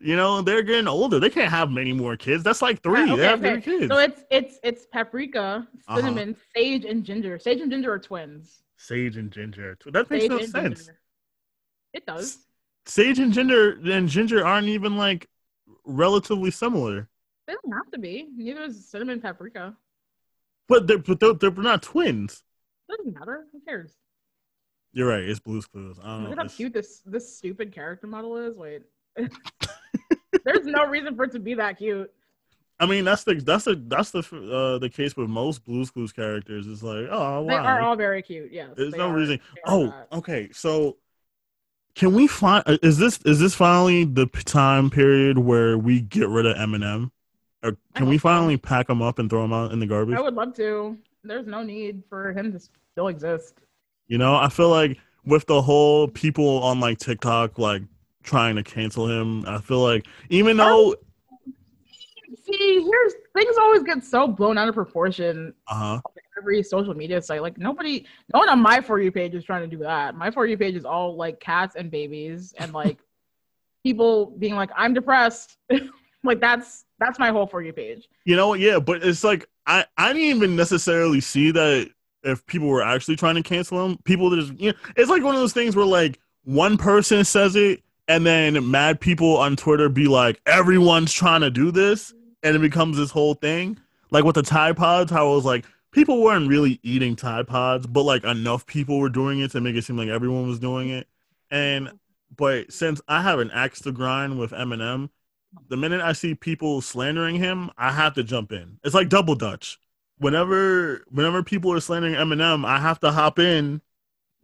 you know they're getting older. They can't have many more kids. That's like three. Uh, they have okay, three kids. So it's it's it's paprika, Uh-huh. cinnamon, sage, and ginger. Sage and ginger are twins. Sage and ginger. That makes Sage no sense. ginger. It does. Sage and ginger and ginger aren't even like relatively similar. They don't have to be. Neither is cinnamon and paprika. But they're but they're, they're not twins. Doesn't matter. Who cares? You're right. It's Blue's Clues. I don't Look know. at how cute this this stupid character model is. Wait. There's no reason for it to be that cute. I mean, that's the that's the that's the uh, the case with most Blue's Clues characters. It's like, oh, they are all very cute. Yes. There's no are- reason. they Oh, okay. So, can we find? uh, Is this is this finally the time period where we get rid of Eminem? Or can we finally pack him up and throw him out in the garbage? I would love to. There's no need for him to still exist. You know, I feel like with the whole people on like TikTok like trying to cancel him, I feel like even though, See, here's things always get so blown out of proportion. uh huh, Every social media site, like nobody, no one on my for you page is trying to do that. My for you page is all like cats and babies and like people being like, "I'm depressed." like that's that's my whole for you page. you know, what? yeah, but it's like I I didn't even necessarily see that if people were actually trying to cancel him. People just you know, it's like one of those things where like one person says it and then mad people on Twitter be like, everyone's trying to do this, and it becomes this whole thing. Like with the Tide Pods, how it was like people weren't really eating Tide Pods, but like enough people were doing it to make it seem like everyone was doing it. And but since I have an axe to grind with Eminem, the minute I see people slandering him, I have to jump in. It's like double dutch. Whenever whenever people are slandering Eminem, I have to hop in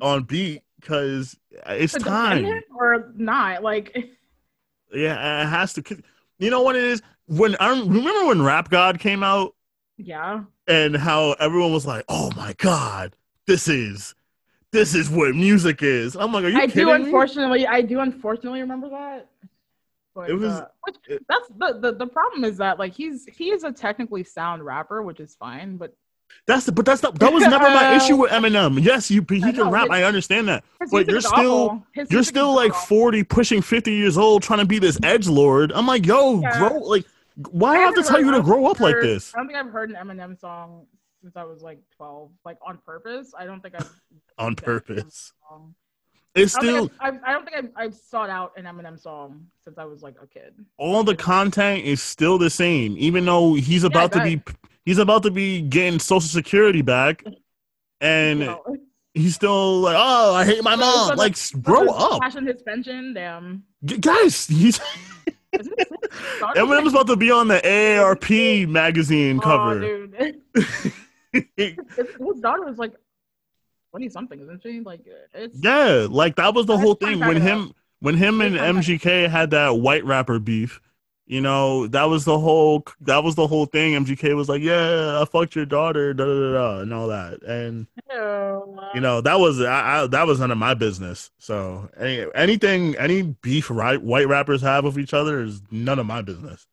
on beat because it's defend time. or not? Like, Yeah, it has to. You know what it is? When I remember when Rap God came out yeah, and how everyone was like, "Oh my god, this is this is what music is." I'm like, "Are you I kidding do. me?" Unfortunately, I do. Unfortunately, remember that. But, It was- uh, which, it- that's the, the the problem is that like he's he is a technically sound rapper, which is fine, but That's the, but that's not, that was never my uh, issue with Eminem. Yes, you he can rap. I understand that. But you're still- You're still like. 40, pushing 50 years old, trying to be this edge lord. I'm like, yo, Yeah. grow. Like, why do I have to tell you to grow up like this? I don't think I've heard an Eminem song since I was like 12, like on purpose. I don't think I've On listened to an Eminem purpose. song. It's I don't, think I've, I've, don't think I've, I've sought out an Eminem song since I was like a kid. all the content is still the same, even though he's about to be he's about to be getting social security back, and know, he's still like, oh, I hate my mom. so like, s- grow up, Cashing his pension, damn. G- guys. He's Eminem's about to be on the AARP magazine Oh, cover. dude. His, his daughter was like twenty something, isn't she? Like it's yeah, like that was the whole thing when him when him and Let's find that MGK had that white rapper beef. You know, that was the whole that was the whole thing. MGK was like, "Yeah, I fucked your daughter," da da da, and all that. And you know, that was I, I that was none of my business. So any, anything any beef right white rappers have with each other is none of my business.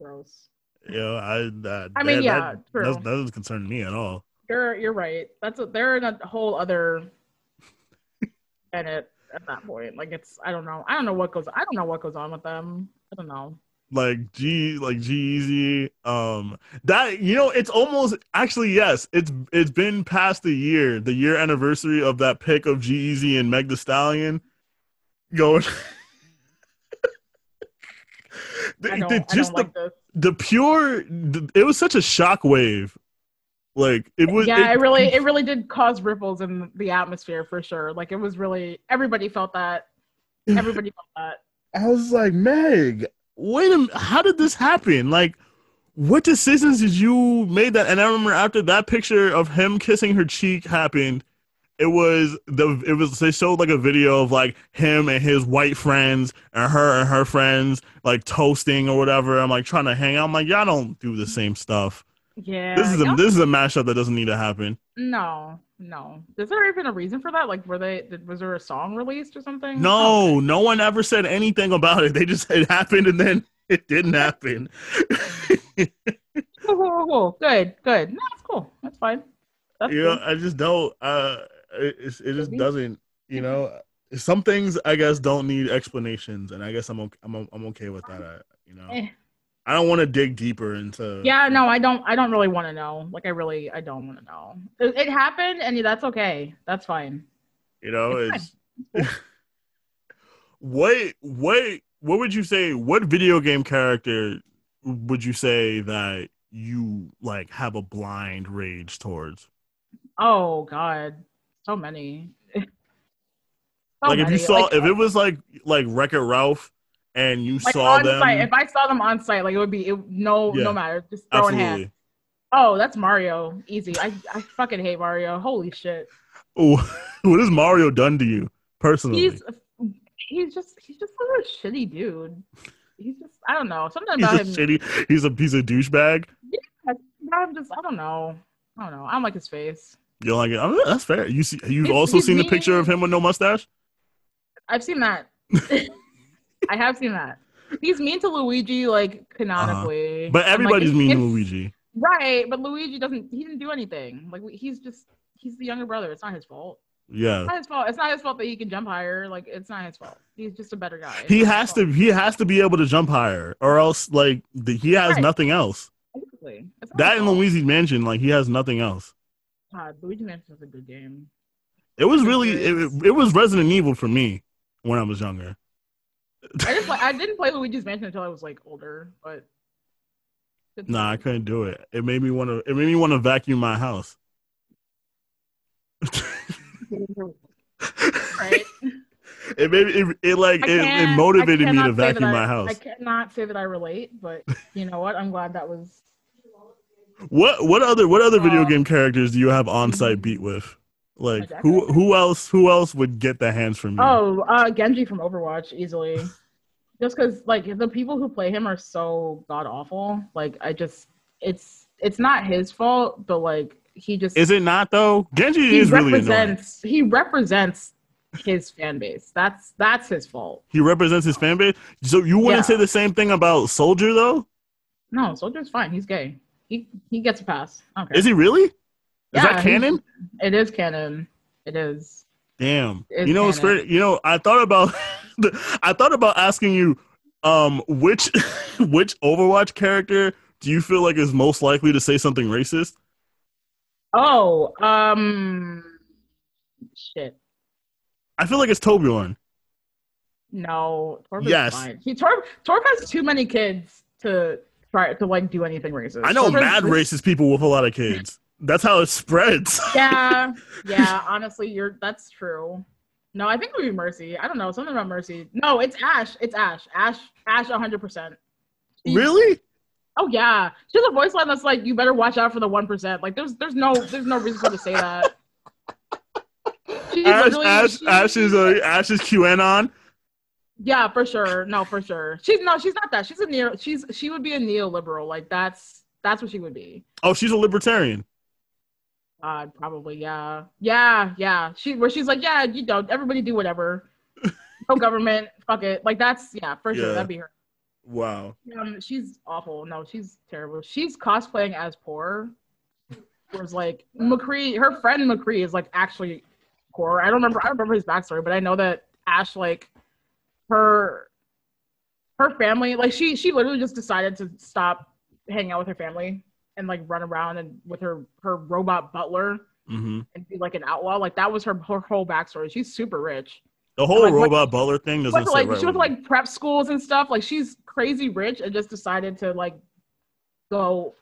gross. You know, I that, I mean, that- yeah, that, that doesn't concern me at all. You're you're right. That's a, they're in a whole other planet at that point. Like it's I don't know. I don't know what goes I don't know what goes on with them. I don't know. like G like G-Eazy. Um that you know, it's almost actually yes, it's it's been past the year, the year anniversary of that pick of G-Eazy and Meg the Stallion going the, I don't, the- just the, like the pure the, it was such a shockwave. Like it was yeah, it- it really it really did cause ripples in the atmosphere for sure. Like it was really everybody felt that. Everybody felt that. I was like, Meg, wait a minute, how did this happen? Like, what decisions did you made that? And I remember after that picture of him kissing her cheek happened, it was the it was they showed like a video of like him and his white friends and her and her friends like toasting or whatever. I'm like trying to hang out. I'm like, y'all don't do the same stuff. Yeah. This is a this is a mashup that doesn't need to happen. no, no. Is there even a reason for that? Like, were they? Was there a song released or something? No, no one ever said anything about it. They just said it happened and then it didn't happen. Cool, cool, cool, cool. Good, good. No, that's cool. That's fine. That's you know. I just don't. Uh, it, it just Maybe. doesn't. You know, some things I guess don't need explanations, and I guess I'm okay, I'm I'm okay with that. I, you know, Eh. I don't want to dig deeper into. Yeah, no, I don't. I don't really want to know. Like, I really, I don't want to know. It, it happened, and that's okay. That's fine. You know, It's it's what what what would you say? What video game character would you say that you like have a blind rage towards? Oh God, so many. So like if you saw Like, if it was like like Wreck It Ralph and you like saw on them site. If I saw them on site, like it would be it, no, Yeah, no matter. Just throw in hand. absolutely. Oh, that's Mario. Easy. I, I fucking hate Mario. Holy shit. What has Mario done to you personally? He's he's just he's just a shitty dude. He's just I don't know something He's about a him. shitty. He's a piece of douchebag. Yeah, I'm just I don't know. I don't know. I don't like his face. You don't like it? I mean, that's fair. You see, you've also seen the picture of him with no mustache. I've seen that. I have seen that. He's mean to Luigi, like canonically. Uh-huh. But And, like, everybody's mean to Luigi. Right, but Luigi doesn't. He didn't do anything. Like he's just he's the younger brother. It's not his fault. Yeah, It's not his fault. It's not his fault that he can jump higher. Like it's not his fault. He's just a better guy. It's he has to. He has to be able to jump higher, or else like the, he has Right. nothing else. Exactly. That in. Luigi's Mansion, like he has nothing else. God, Luigi Mansion is a good game. It was really it, it was Resident Evil for me when I was younger. I just like I didn't play Luigi's Mansion until I was like older, but Nah, I couldn't do it. It made me want to. It made me want to vacuum my house. right. It made me, it, it like it, it motivated me to cannot say that vacuum I- my house. I cannot say that I relate, but you know what? I'm glad that was. What what other what other video Uh, game characters do you have on site beat with? Like who who else who else would get the hands from you? Oh, uh, Genji from Overwatch easily. Just because like the people who play him are so god awful. Like I just, it's it's not his fault, but like he just Is it not though? Genji is really annoying. represents he represents his fan base. That's that's his fault. He represents his fan base. So you wouldn't Yeah. say the same thing about Soldier though? No, Soldier's fine. He's gay. He he gets a pass. Okay. Is he really? Is Yeah, that canon? It is canon. It is. Damn. It's you know it's great. You know, I thought about I thought about asking you um which which Overwatch character do you feel like is most likely to say something racist? Oh, um, shit. I feel like it's Torbjorn. No, Torb is Yes. fine. He Torb Torb has too many kids to try to like do anything racist. I know Torb is- mad racist people with a lot of kids. That's how it spreads. Yeah, yeah. Honestly, you're that's true. No, I think it would be Mercy. I don't know something about Mercy. No, it's Ash. It's Ash. Ash. Ash. 100. percent really? Oh yeah. She has a voice line that's like, "You better watch out for the one percent." Like, there's there's no there's no reason for to say that. Ash, Ash, she- Ash is a Ash is QAnon. Yeah, for sure. No, for sure. She's no, she's not that. She's a neo. She's she would be a neoliberal. Like that's that's what she would be. Oh, she's a libertarian. Uh, probably. Yeah. Yeah. Yeah. She where she's like, yeah, you know, everybody do whatever. No government. Fuck it. Like that's yeah, for sure. Yeah. That'd be her. Wow. Um, she's awful. No, she's terrible. She's cosplaying as poor. Was like McCree. Her friend McCree is like actually poor. I don't remember. I don't remember his backstory, but I know that Ash like her her family like she she literally just decided to stop hanging out with her family and like run around and with her her robot butler hmm and be like an outlaw. Like that was her her whole backstory. She's super rich. The whole Like, robot butler thing She doesn't went to, like right she went to like prep schools and stuff. Like she's crazy rich and just decided to like go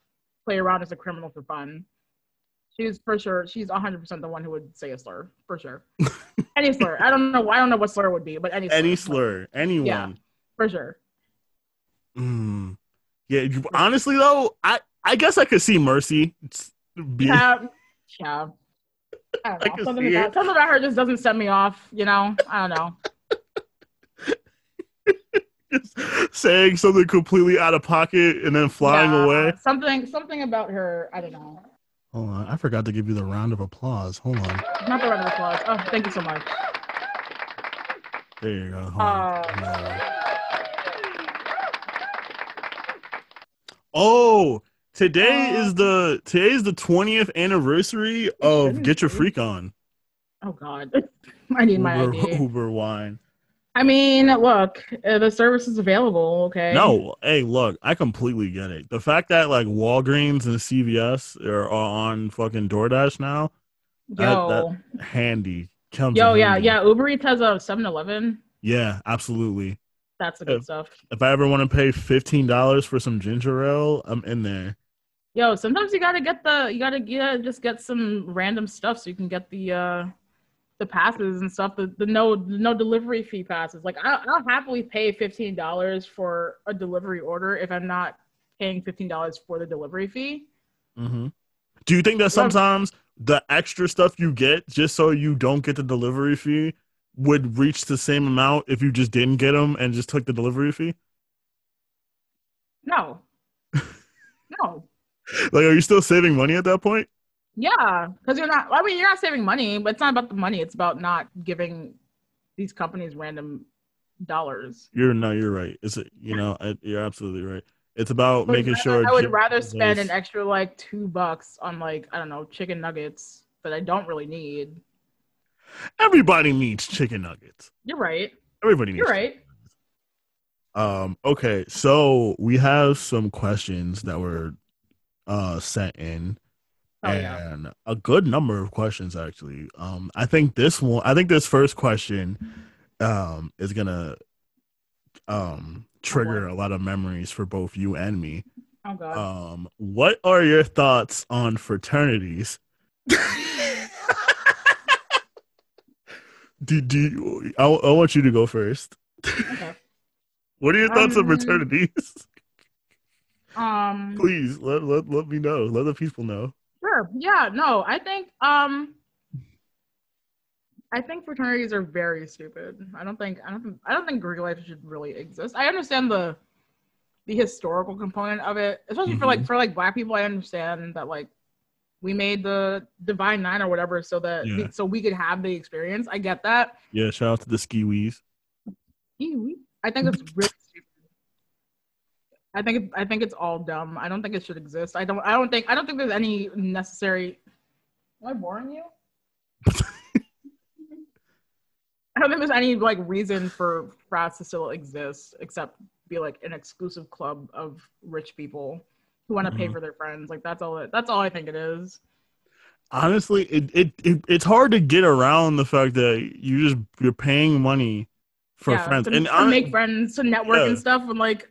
play around as a criminal for fun. She's for sure. She's 100 percent the one who would say a slur for sure. any slur. I don't know. I don't know what slur would be, but any slur. any slur, anyone. Yeah. for sure. Mm. Yeah, honestly though, I I guess I could see Mercy. Be, Yeah, yeah. I don't know. can Something about, something about her just doesn't set me off. You know, I don't know. saying something completely out of pocket and then flying away. Something, something about her. I don't know. Hold on, I forgot to give you the round of applause. Hold on. Not the round of applause. Oh, thank you so much. There you go. Uh. Oh, today Uh, is the today is the twentieth anniversary of Get Your. Freak On. Oh God, I need my Uber, ID. Uber wine. I mean, look, uh, the service is available. Okay. No, hey, look, I completely get it. The fact that like Walgreens and CVS are, on fucking DoorDash now, Yo, that- handy. Comes yo, yeah, handy. yeah. Uber Eats has a 7-Eleven. yeah, absolutely. That's the good Uh, stuff. If I ever want to pay fifteen dollars for some ginger ale, I'm in there. Yo, sometimes you gotta get the you gotta get just get some random stuff so you can get the uh the passes and stuff. The the no the no delivery fee passes. Like I, I'll happily pay fifteen dollars for a delivery order if I'm not paying fifteen dollars for the delivery fee. hmm Do you think that sometimes the extra stuff you get just so you don't get the delivery fee would reach the same amount if you just didn't get them and just took the delivery fee? No, no. Like, are you still saving money at that point? Yeah, because you're not. I mean, you're not saving money, but it's not about the money. It's about not giving these companies random dollars. You're no, you're right. It's a, you know, I- you're absolutely right. It's about But making I- sure. I would rather spend an extra like two bucks on like I don't know chicken nuggets that I don't really need. Everybody needs chicken nuggets. You're right. Everybody needs. You're right. Um. Okay. So we have some questions that were uh sent in. Oh yeah. and a good number of questions actually. Um, I think this one, I think this first question, um, is gonna, um, trigger a lot of memories for both you and me. Oh god. Um, what are your thoughts on fraternities? do, do you, I, I want you to go first. okay. What are your thoughts on Um, fraternities? Um. Please let, let let me know. Let the people know. Sure. Yeah. No. I think. Um. I think fraternities are very stupid. I don't think. I don't. Think, I don't think Greek life should really exist. I understand the, the historical component of it, especially for like for like black people. I understand that like, we made the divine nine or whatever so that Yeah. so we could have the experience. I get that. Yeah, shout out to the skiwees. Ew. I think it's really. I think it, I think it's all dumb. I don't think it should exist. I don't I don't think I don't think there's any necessary. Am I boring you? I don't think there's any like reason for frats to still exist except be like an exclusive club of rich people who want to pay Mhm. for their friends. Like that's all. It, that's all I think it is. honestly it, it, it it's hard to get around the fact that you just you're paying money for yeah, friends to, and to hon- make friends, to network Yeah. and stuff, and like,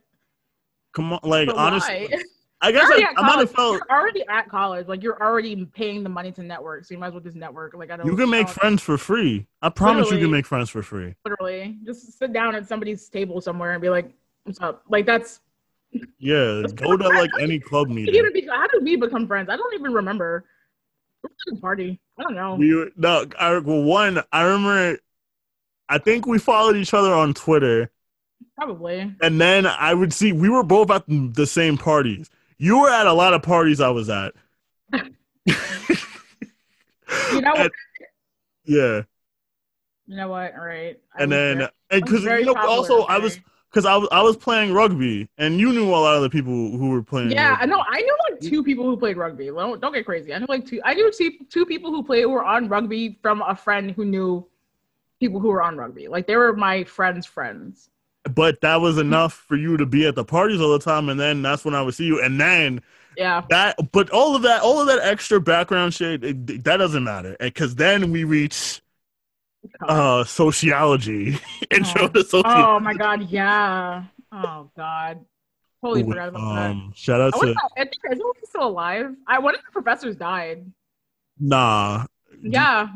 come on like but honestly why? i guess I, I might have felt You're already at college. Like you're already paying the money to network, so you might as well just network. Like I don't. you can make friends for free i promise you can make friends for free Literally, just sit down at somebody's table somewhere and be like, "What's up?" Like that's. yeah That's go to like any club meeting how did we become friends? I don't even remember. Where was the party? I don't know. we were- no I, well one i remember i think we followed each other on twitter Probably. and then i would see we were both at the same parties you were at a lot of parties i was at You know what? Yeah You know what? Right. I and then very- and because you know popular, also I was because I was I was playing rugby and you knew a lot of the people who were playing. Yeah, I rugby. know. I knew like two people who played rugby. Well, don't get crazy. I knew like two. I knew two, two people who played who were on rugby from a friend who knew people who were on rugby. Like they were my friends' friends. But that was enough for you to be at the parties all the time, and then that's when I would see you, and then Yeah. that. But all of that, all of that extra background shit, it, that doesn't matter, because then we reach uh sociology, intro Oh. to sociology. Oh my god. Yeah. Oh god. Totally With, forgot about that. um, shout out I, to wonder, I think is he still alive? I one of the professors died. nah. Yeah,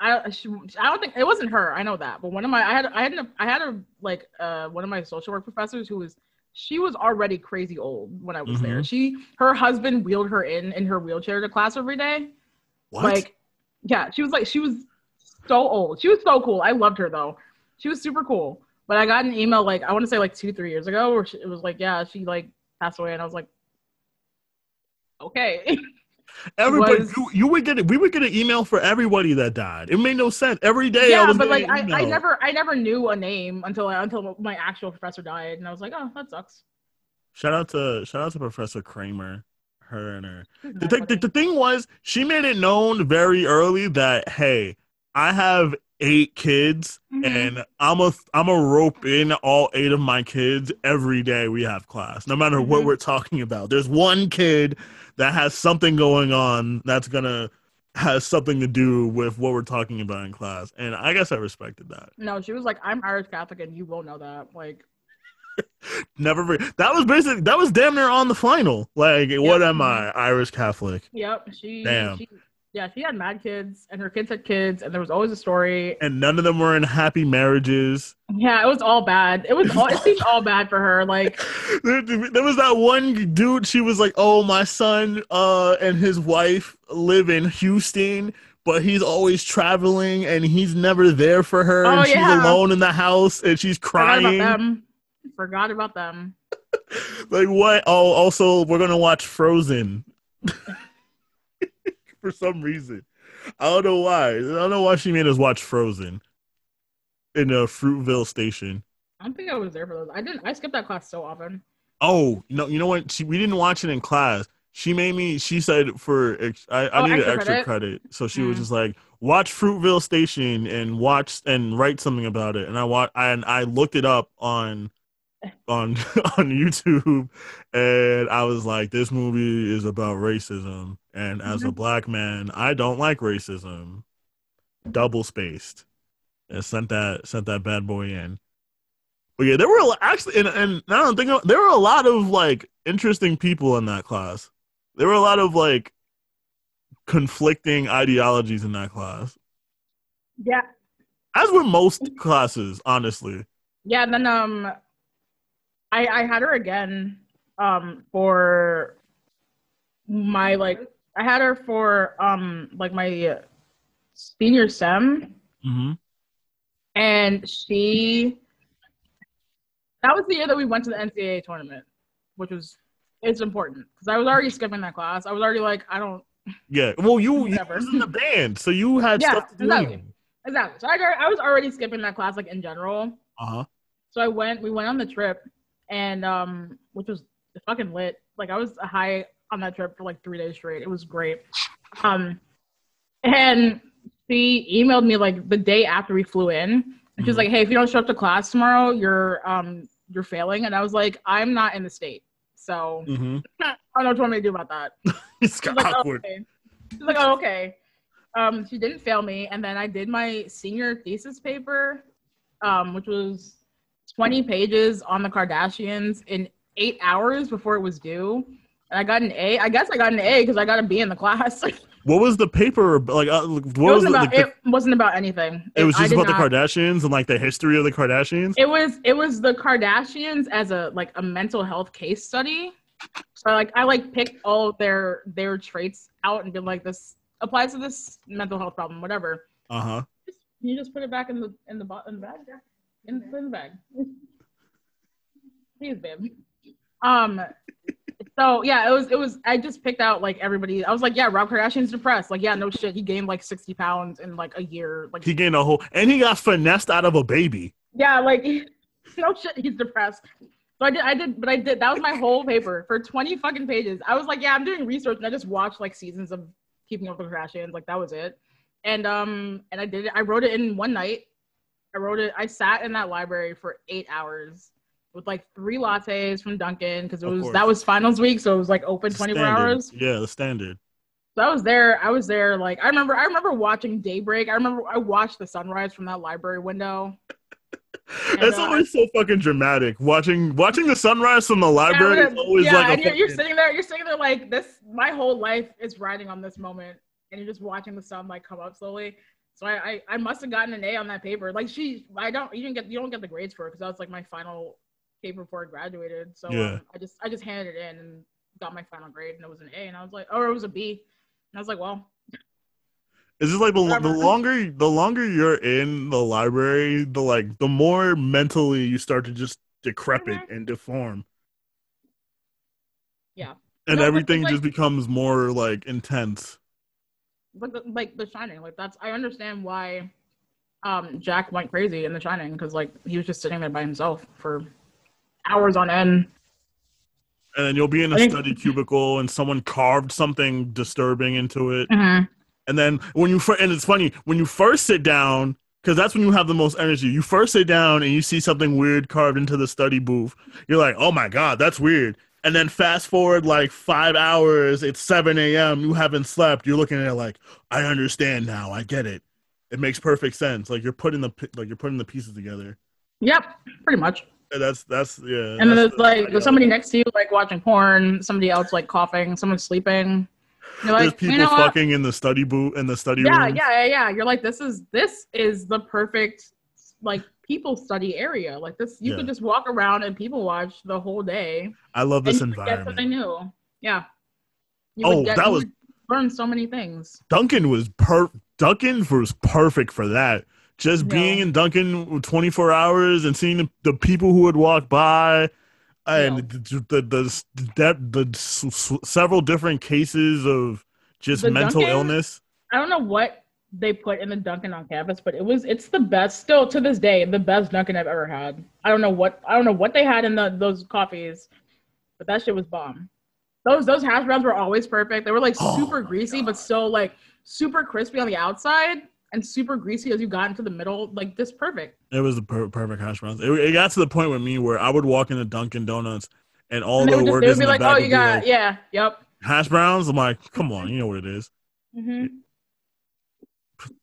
I she, I don't think it wasn't her. I know that, but one of my I had I had a, I had a like uh one of my social work professors who was she was already crazy old when I was there. Mhm. She her husband wheeled her in in her wheelchair to class every day. What? Like, yeah, she was like she was so old. She was so cool. I loved her though. She was super cool. But I got an email like I want to say like two three years ago where she, it was like yeah she like passed away and I was like okay Everybody, was- you, you would get it. We would get an email for everybody that died. It made no sense. Every day, I yeah was but like I, I never I never knew a name until until my actual professor died and I was like oh that sucks. Shout out to shout out to Professor Kramer. Her and her. The, the, the thing was, she made it known very early that hey, I have eight kids, Mhm. and I'm a I'm a rope in all eight of my kids every day we have class, no matter what Mhm. we're talking about. There's one kid that has something going on that's gonna has something to do with what we're talking about in class, and I guess I respected that. No, she was like, I'm Irish Catholic and you will know that. Like, Never. re- That was basically that was damn near on the final. Like, what am I? Irish Catholic. yep, she, Damn. she, yeah, she had mad kids and her kids had kids and there was always a story. and none of them were in happy marriages. Yeah, it was all bad. It was all, it seemed all bad for her. Like, there, there was that one dude. She was like, "Oh, my son uh, and his wife live in Houston, but he's always traveling, and he's never there for her. Oh, and she's yeah. alone in the house, and she's forgot about crying. them. Forgot about them. Like what? Oh, also, we're gonna watch Frozen for some reason. I don't know why. I don't know why she made us watch Frozen in a Fruitvale Station." I don't think I was there for those. I didn't. I skipped that class so often. Oh no! You know what? She, we didn't watch it in class. She made me. She said for ex- I, I Oh, needed extra extra credit? credit. so she was Mm. just like, watch Fruitvale Station and watch and write something about it. And I wa- and I looked it up on on on YouTube, and I was like, this movie is about racism. And as a Mhm. black man, I don't like racism. Double spaced, and sent that sent that bad boy in. But yeah, there were a actually, and, and now I'm thinking, there were a lot of like interesting people in that class. There were a lot of like conflicting ideologies in that class, Yeah, as were most classes, honestly. yeah. Then um, I I had her again um for my like I had her for um like my senior sem Mm-hmm. and she that was the year that we went to the NCAA tournament, which was it's important because I was already skipping that class. I was already like, I don't Yeah. Well, you, you was in the band, so you had Yeah, stuff to do. exactly. exactly. So I, I was already skipping that class like in general. Uh huh. So I went, we went on the trip, and um, which was fucking lit. Like I was high on that trip for like three days straight. It was great. Um, and she emailed me like the day after we flew in, and she was Mhm. like, "Hey, if you don't show up to class tomorrow, you're um, you're failing." And I was like, "I'm not in the state, so Mm-hmm. I don't know what you want me to do about that." It's like, oh, awkward. okay. She's like, oh, okay. Um, she didn't fail me, and then I did my senior thesis paper, um, which was 20 pages on the Kardashians in eight hours before it was due. And I got an A. I guess I got an A because I got a B in the class. What was the paper? Like, uh, what was wasn't the, about the- it wasn't about anything. it was just about not- the Kardashians and like the history of the Kardashians. It was it was the Kardashians as a like a mental health case study. So like I like picked all their their traits out and been like this applies to this mental health problem, whatever. Uh huh. You just put it back in the in the in the bag? In, in the bag. Please, babe. Um. So yeah, it was it was. I just picked out like everybody. I was like, yeah, Rob Kardashian's depressed. Like, yeah, no shit. He gained like sixty pounds in like a year. Like, He gained a whole, and he got finessed out of a baby. yeah, like no shit. He's depressed. So I did. I did. But I did. That was my whole paper for twenty fucking pages. I was like, yeah, I'm doing research, and I just watched like seasons of Keeping Up with the Kardashians. Like that was it. And um, and I did it. I wrote it in one night. I wrote it. I sat in that library for eight hours with like three lattes from Dunkin' because it Of was course. that was finals week, so it was like open 24 hours. Yeah, the standard. So I was there. I was there. Like I remember. I remember watching daybreak. I remember I watched the sunrise from that library window. It's uh, always so fucking dramatic. Watching watching the sunrise from the library yeah, is always yeah, like a and you're, you're sitting there. You're sitting there like this. My whole life is riding on this moment, and you're just watching the sun like come up slowly. So I I, I must have gotten an A on that paper. Like she, I don't. You didn't get you don't get the grades for it because that was like my final paper before I graduated. So Yeah. um, I just I just handed it in and got my final grade, and it was an A, and I was like, or it was a B, and I was like, well, It's just like the, the longer the longer you're in the library, the like the more mentally you start to just decrepit Mhm. and deform. Yeah. And No, everything like- just becomes more like intense. Like the, like The Shining, like that's I understand why um Jack went crazy in The Shining because like he was just sitting there by himself for hours on end. And then you'll be in a think- study cubicle and someone carved something disturbing into it. Mhm. And then when you fir- and it's funny when you first sit down because that's when you have the most energy. You first sit down and you see something weird carved into the study booth. You're like, oh my god, that's weird. And then fast forward like five hours, it's seven a.m. You haven't slept. You're looking at it like, I understand now. I get it. It makes perfect sense. Like you're putting the like you're putting the pieces together. Yep, pretty much. And that's that's yeah. And then there's the- like I somebody next to you like watching porn, somebody else like coughing, someone sleeping. You're There's like, people you know what? fucking in the study boot in the study Yeah, room. yeah, yeah, yeah. You're like, this is this is the perfect like people study area. Like this, you Yeah. could just walk around and people watch the whole day. I love this environment. get something Yeah. You Oh, get, that was- learn so many things. Dunkin' was per Dunkin' was perfect for that. Just Yeah. being in Dunkin' 24 hours and seeing the, the people who would walk by and Yeah. the, the, the, the, the several different cases of just The mental Dunkin'- illness. I don't know what they put in the Dunkin' on campus, but it was it's the best still to this day, the best Dunkin' I've ever had. I don't know what I don't know what they had in the those coffees, but that shit was bomb. Those those hash browns were always perfect. They were like Oh super greasy, God. but still like super crispy on the outside and super greasy as you got into the middle. Like this perfect. It was the per- perfect hash browns. It, it got to the point with me where I would walk into Dunkin' Donuts and all and they the just, workers would be like, "Oh, you got like, yeah, yep." hash browns. I'm like, come on, you know what it is. hmm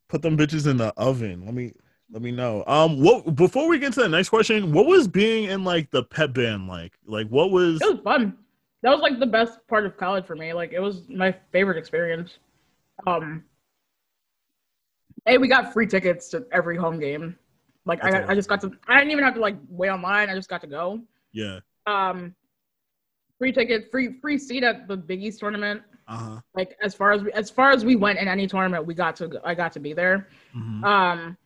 put them bitches in the oven. Let me let me know. Um, what before we get to the next question, what was being in like the pep band like? Like, what was? It was fun. That was like the best part of college for me. Like it was my favorite experience. Um, hey, we got free tickets to every home game. Like I, That's I just got to. I didn't even have to like wait online. I just got to go. Yeah. Um, free ticket, free free seat at the Big East tournament. Uh huh. Like as far as we, as far as we went in any tournament, we got to. I got to be there. hmm Um,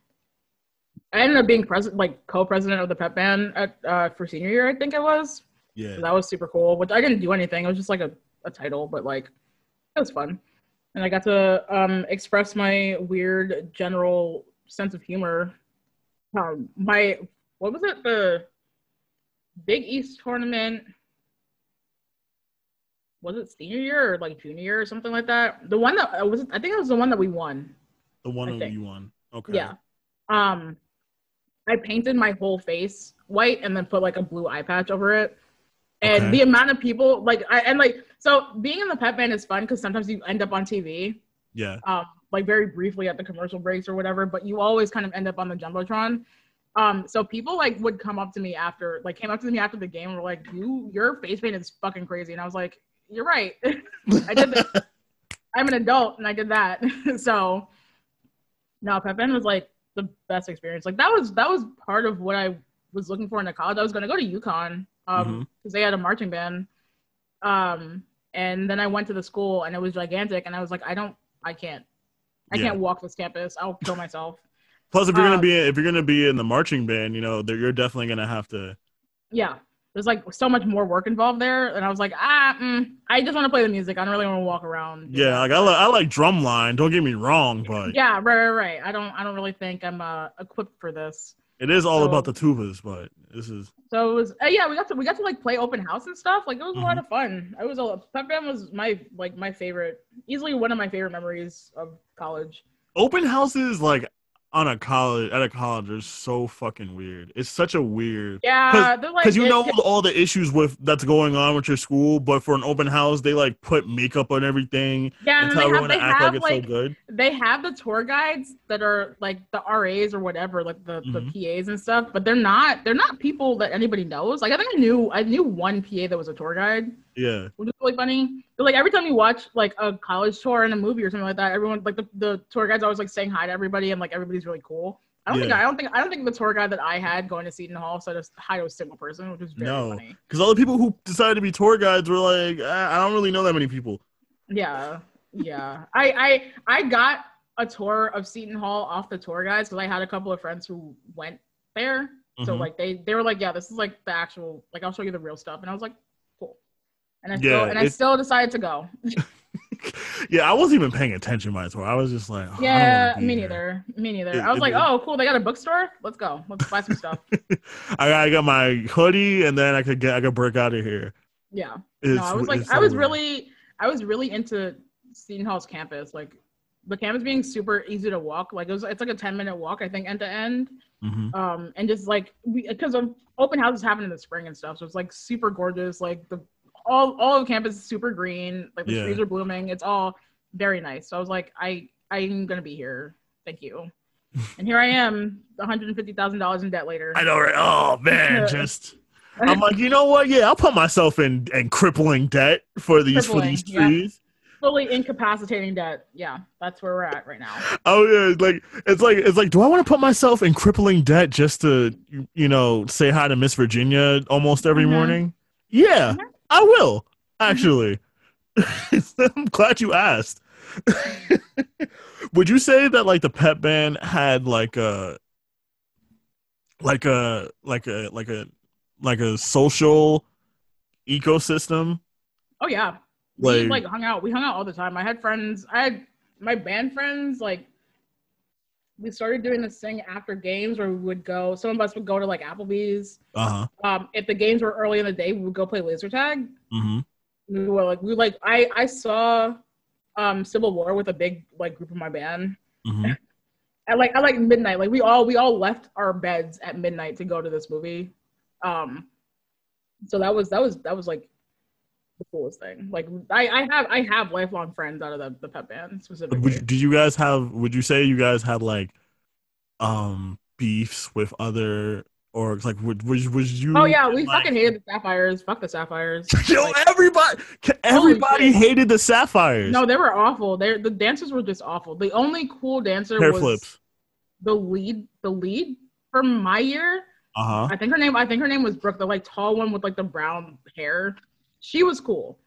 I ended up being president, like co-president of the pep band at uh, for senior year. I think it was. Yeah. So that was super cool. Which I didn't do anything. It was just like a, a title, but like it was fun. And I got to um, express my weird general sense of humor. Um, my what was it? The Big East tournament. Was it senior year or like junior year or something like that? The one that uh, was, I think it was the one that we won. The one that you won. Okay. Yeah. Um, I painted my whole face white and then put like a blue eye patch over it. And Okay. the amount of people like I and like so being in the pep band is fun because sometimes you end up on TV, Yeah. um, like very briefly at the commercial breaks or whatever, but you always kind of end up on the jumbotron. Um, so people like would come up to me after, like, came up to me after the game and were like, "You, your face paint is fucking crazy," and I was like, "You're right. I did that. I'm an adult and I did that." so, no, Pep Band was like the best experience. Like that was that was part of what I was looking for in a college. I was going to go to UConn um Mhm. because they had a marching band. Um, and then I went to the school and it was gigantic, and I was like, I don't, I can't, I Yeah. can't walk this campus. I'll kill myself. Plus, if you're gonna Um, be if you're gonna be in the marching band, you know, you're definitely gonna have to. Yeah. There's like so much more work involved there, and I was like, ah, mm, I just want to play the music. I don't really want to walk around. Yeah, like I, li- I like drumline. Don't get me wrong, but yeah, right, right, right. I don't, I don't really think I'm uh, equipped for this. it is all So- about the tubas. But this is So it was, uh, yeah, we got to, we got to like play open house and stuff. Like it was a lot Mhm. of fun. It was a pep band was my like my favorite, easily one of my favorite memories of college. open houses. Like on a college at a college are so fucking weird. It's such a weird. Yeah, they're like because you know all the issues with that's going on with your school, but for an open house, they like put makeup on everything yeah, and and tell they have, they act have like it's like so good. they have the tour guides that are like the RAs or whatever, like the, Mhm. the PAs and stuff, but they're not they're not people that anybody knows. Like I think I knew I knew one PA that was a tour guide, Yeah, which is really funny. But like every time you watch like a college tour in a movie or something like that, everyone like the, the tour guide's always like saying hi to everybody and like everybody's really cool. I don't think I don't think I don't think the tour guide that I had going to Seton Hall said hi to a single person, which was very No. funny. Because all the people who decided to be tour guides were like, "Ah, I don't really know that many people. Yeah, yeah. I I I got a tour of Seton Hall off the tour guides because I had a couple of friends who went there. So Mhm. like they they were like, yeah, this is like the actual like I'll show you the real stuff, and I was like. And I Yeah, still and I still decided to go. yeah, I wasn't even paying attention my tour. I was just like, oh, Yeah, me here. neither. Me neither. It- I was it like, oh, cool. They got a bookstore. Let's go. Let's buy some stuff. I, I got my hoodie, and then I could get I could break out of here. Yeah. It's, no, I was like, I was weird. really, I was really into Seton Hall's campus. Like, the campus being super easy to walk. Like, it was, it's like a ten minute walk, I think, end to end. Mhm. Um, and just like because of open houses happen in the spring and stuff, so it's like super gorgeous. Like the all all of campus is super green. Like the Yeah. trees are blooming. It's all very nice. So I was like, I I'm gonna be here. Thank you. and here I am, one hundred and fifty thousand dollars in debt later. I know, right? Oh man, just I'm like, you know what? Yeah, I'll put myself in in crippling debt for these for Crippling, these yeah. trees. Fully incapacitating debt. Yeah, that's where we're at right now. Oh yeah, it's like it's like it's like, do I want to put myself in crippling debt just to you know say hi to Miss Virginia almost every Mhm. morning? Yeah, Mhm. I will actually. I'm glad you asked. Would you say that like the pep band had like a like a like a like a like a social ecosystem? Oh yeah. we Like, like hung out. We hung out all the time. I had friends. I had my band friends. Like we started doing this thing after games where we would go. Some of us would go to like Applebee's. uh huh. Um, if the games were early in the day, we would go play laser tag. Mm-hmm. We were like, we like. I I saw um Civil War with a big like group of my band. Mm-hmm. At like at like midnight. Like we all we all left our beds at midnight to go to this movie. Um, so that was that was that was like the coolest thing. Like I I have I have lifelong friends out of the the pep band specifically. Would did you guys have? Would you say you guys had like, um, beefs with other or like would was was you? Oh yeah, we like- fucking hated the Sapphires. Fuck the Sapphires. Yo, Like, everybody, everybody hated the sapphires. no, they were awful. They the dancers were just awful. The only cool dancer hair was flips. the lead. The lead from my year. Uh huh. I think her name. I think her name was Brooke, the like tall one with like the brown hair. She was cool.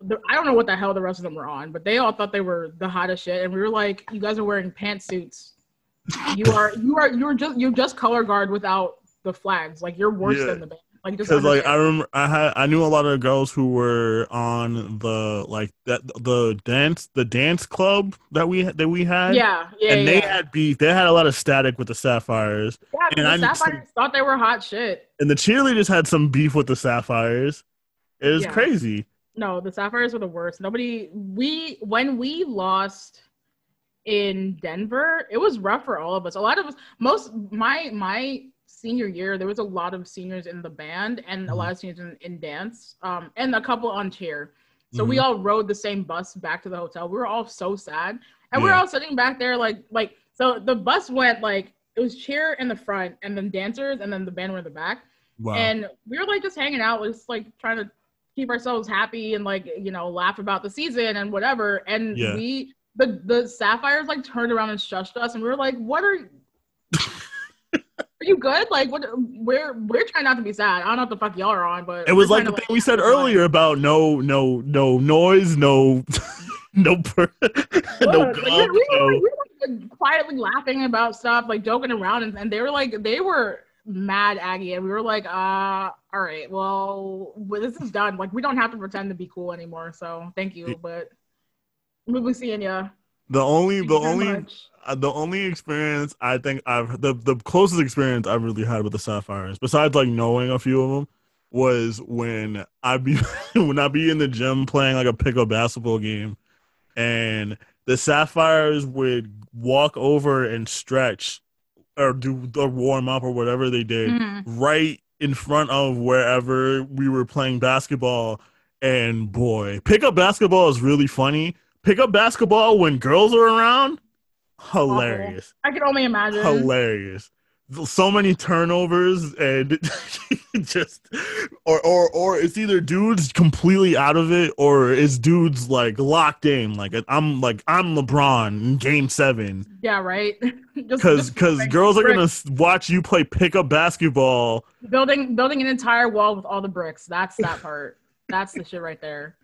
The, I don't know what the hell the rest of them were on, but they all thought they were the hottest shit, and we were like, "You guys are wearing pantsuits. You are, you are, you're just, you're just color guard without the flags. Like you're worse Yeah. than the band. Like Because like I remember, I had I knew a lot of girls who were on the like that the dance the dance club that we that we had. yeah, yeah, and they yeah. had beef. They had a lot of static with the sapphires, yeah, and the I Sapphires thought they were hot shit. and the cheerleaders had some beef with the sapphires. It was Yeah. crazy. No, the Sapphires were the worst. Nobody we when we lost in Denver, it was rough for all of us. A lot of us most my my senior year, there was a lot of seniors in the band and a Mhm. lot of seniors in, in dance. Um and a couple on cheer. So we all rode the same bus back to the hotel. We were all so sad. And we were Yeah. all sitting back there like like so the bus went like it was cheer in the front and then dancers and then the band were in the back Wow. and we were like just hanging out, just like trying to keep ourselves happy and like you know laugh about the season and whatever. And Yeah. we the the sapphires like turned around and shushed us, and we were like, "What are? are you good? Like what? We're we're trying not to be sad. I don't know what the fuck y'all are on, but it was like the to, thing we said earlier about no no no noise, no no per- no like, gum, we were, no- we were like, quietly laughing about stuff, like joking around, and, and they were like, they were mad Aggie, and we were like, uh, all right, well, this is done. Like, we don't have to pretend to be cool anymore. So thank you, but we'll be seeing ya. the only Thank the only uh, the only experience I think I've the the closest experience I've really had with the sapphires, besides like knowing a few of them, was when I be when I be in the gym playing like a pickup basketball game, and the sapphires would walk over and stretch, or do the warm up or whatever they did Mhm. right in front of wherever we were playing basketball. And boy, pickup basketball is really funny. Pickup basketball when girls are around, hilarious, I can only imagine. hilarious. So many turnovers and just or or or it's either dudes completely out of it or it's dudes like locked in like I'm like I'm LeBron in game 7 Yeah, right. Cuz cuz girls are going to watch you play pickup basketball building building an entire wall with all the bricks. That's that part. That's the shit right there.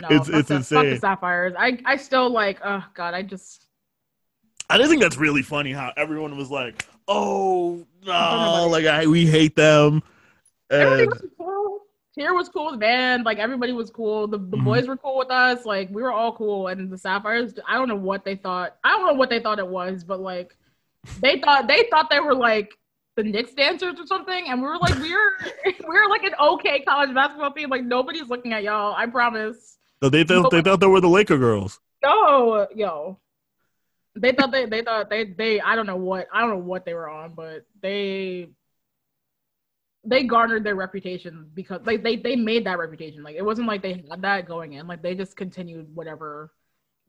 No, It's- it's the, Fuck the insane. sapphires. I I still like. Oh god, I just. I didn't think that's really funny how everyone was like oh no like I we hate them and was cool. Tier was cool with the band. Like everybody was cool. The, the Mhm. boys were cool with us. Like we were all cool. And the sapphires, I don't know what they thought. I don't know what they thought it was, but like they thought they thought they were like the Knicks dancers or something. And we were like, we're we're like an okay college basketball team. Like nobody's looking at y'all. I promise. so they thought they thought they were the Laker girls No, yo. They thought they they thought they they I don't know what I don't know what they were on, but they they garnered their reputation because like they they made that reputation. Like it wasn't like they had that going in. Like they just continued whatever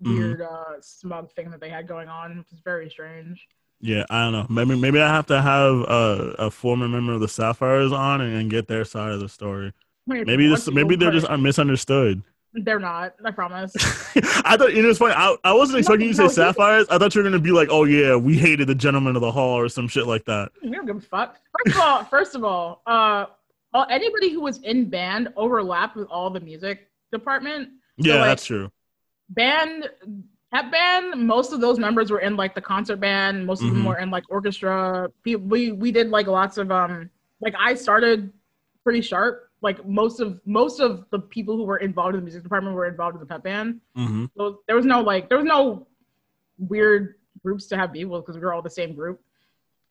Mhm. weird uh smug thing that they had going on, which is very strange. Yeah, I don't know. Maybe maybe I have to have a, a former member of the Sapphires on and, and get their side of the story. Maybe this maybe they're just misunderstood. They're not. I promise. I thought you know it's funny. I, I wasn't expecting you to no, say Sapphires. I thought you were gonna be like, oh yeah, we hated the gentleman of the hall or some shit like that. We don't give a fuck. First of all, first of all, uh, all, anybody who was in band overlapped with all the music department. Yeah, like- that's true. Band, at band, most of those members were in like the concert band. Most of them Mhm. were in like orchestra. We we did like lots of um, like I started pretty sharp. Like most of most of the people who were involved in the music department were involved in the pep band. hmm So there was no like there was no weird groups to have people because we were all the same group.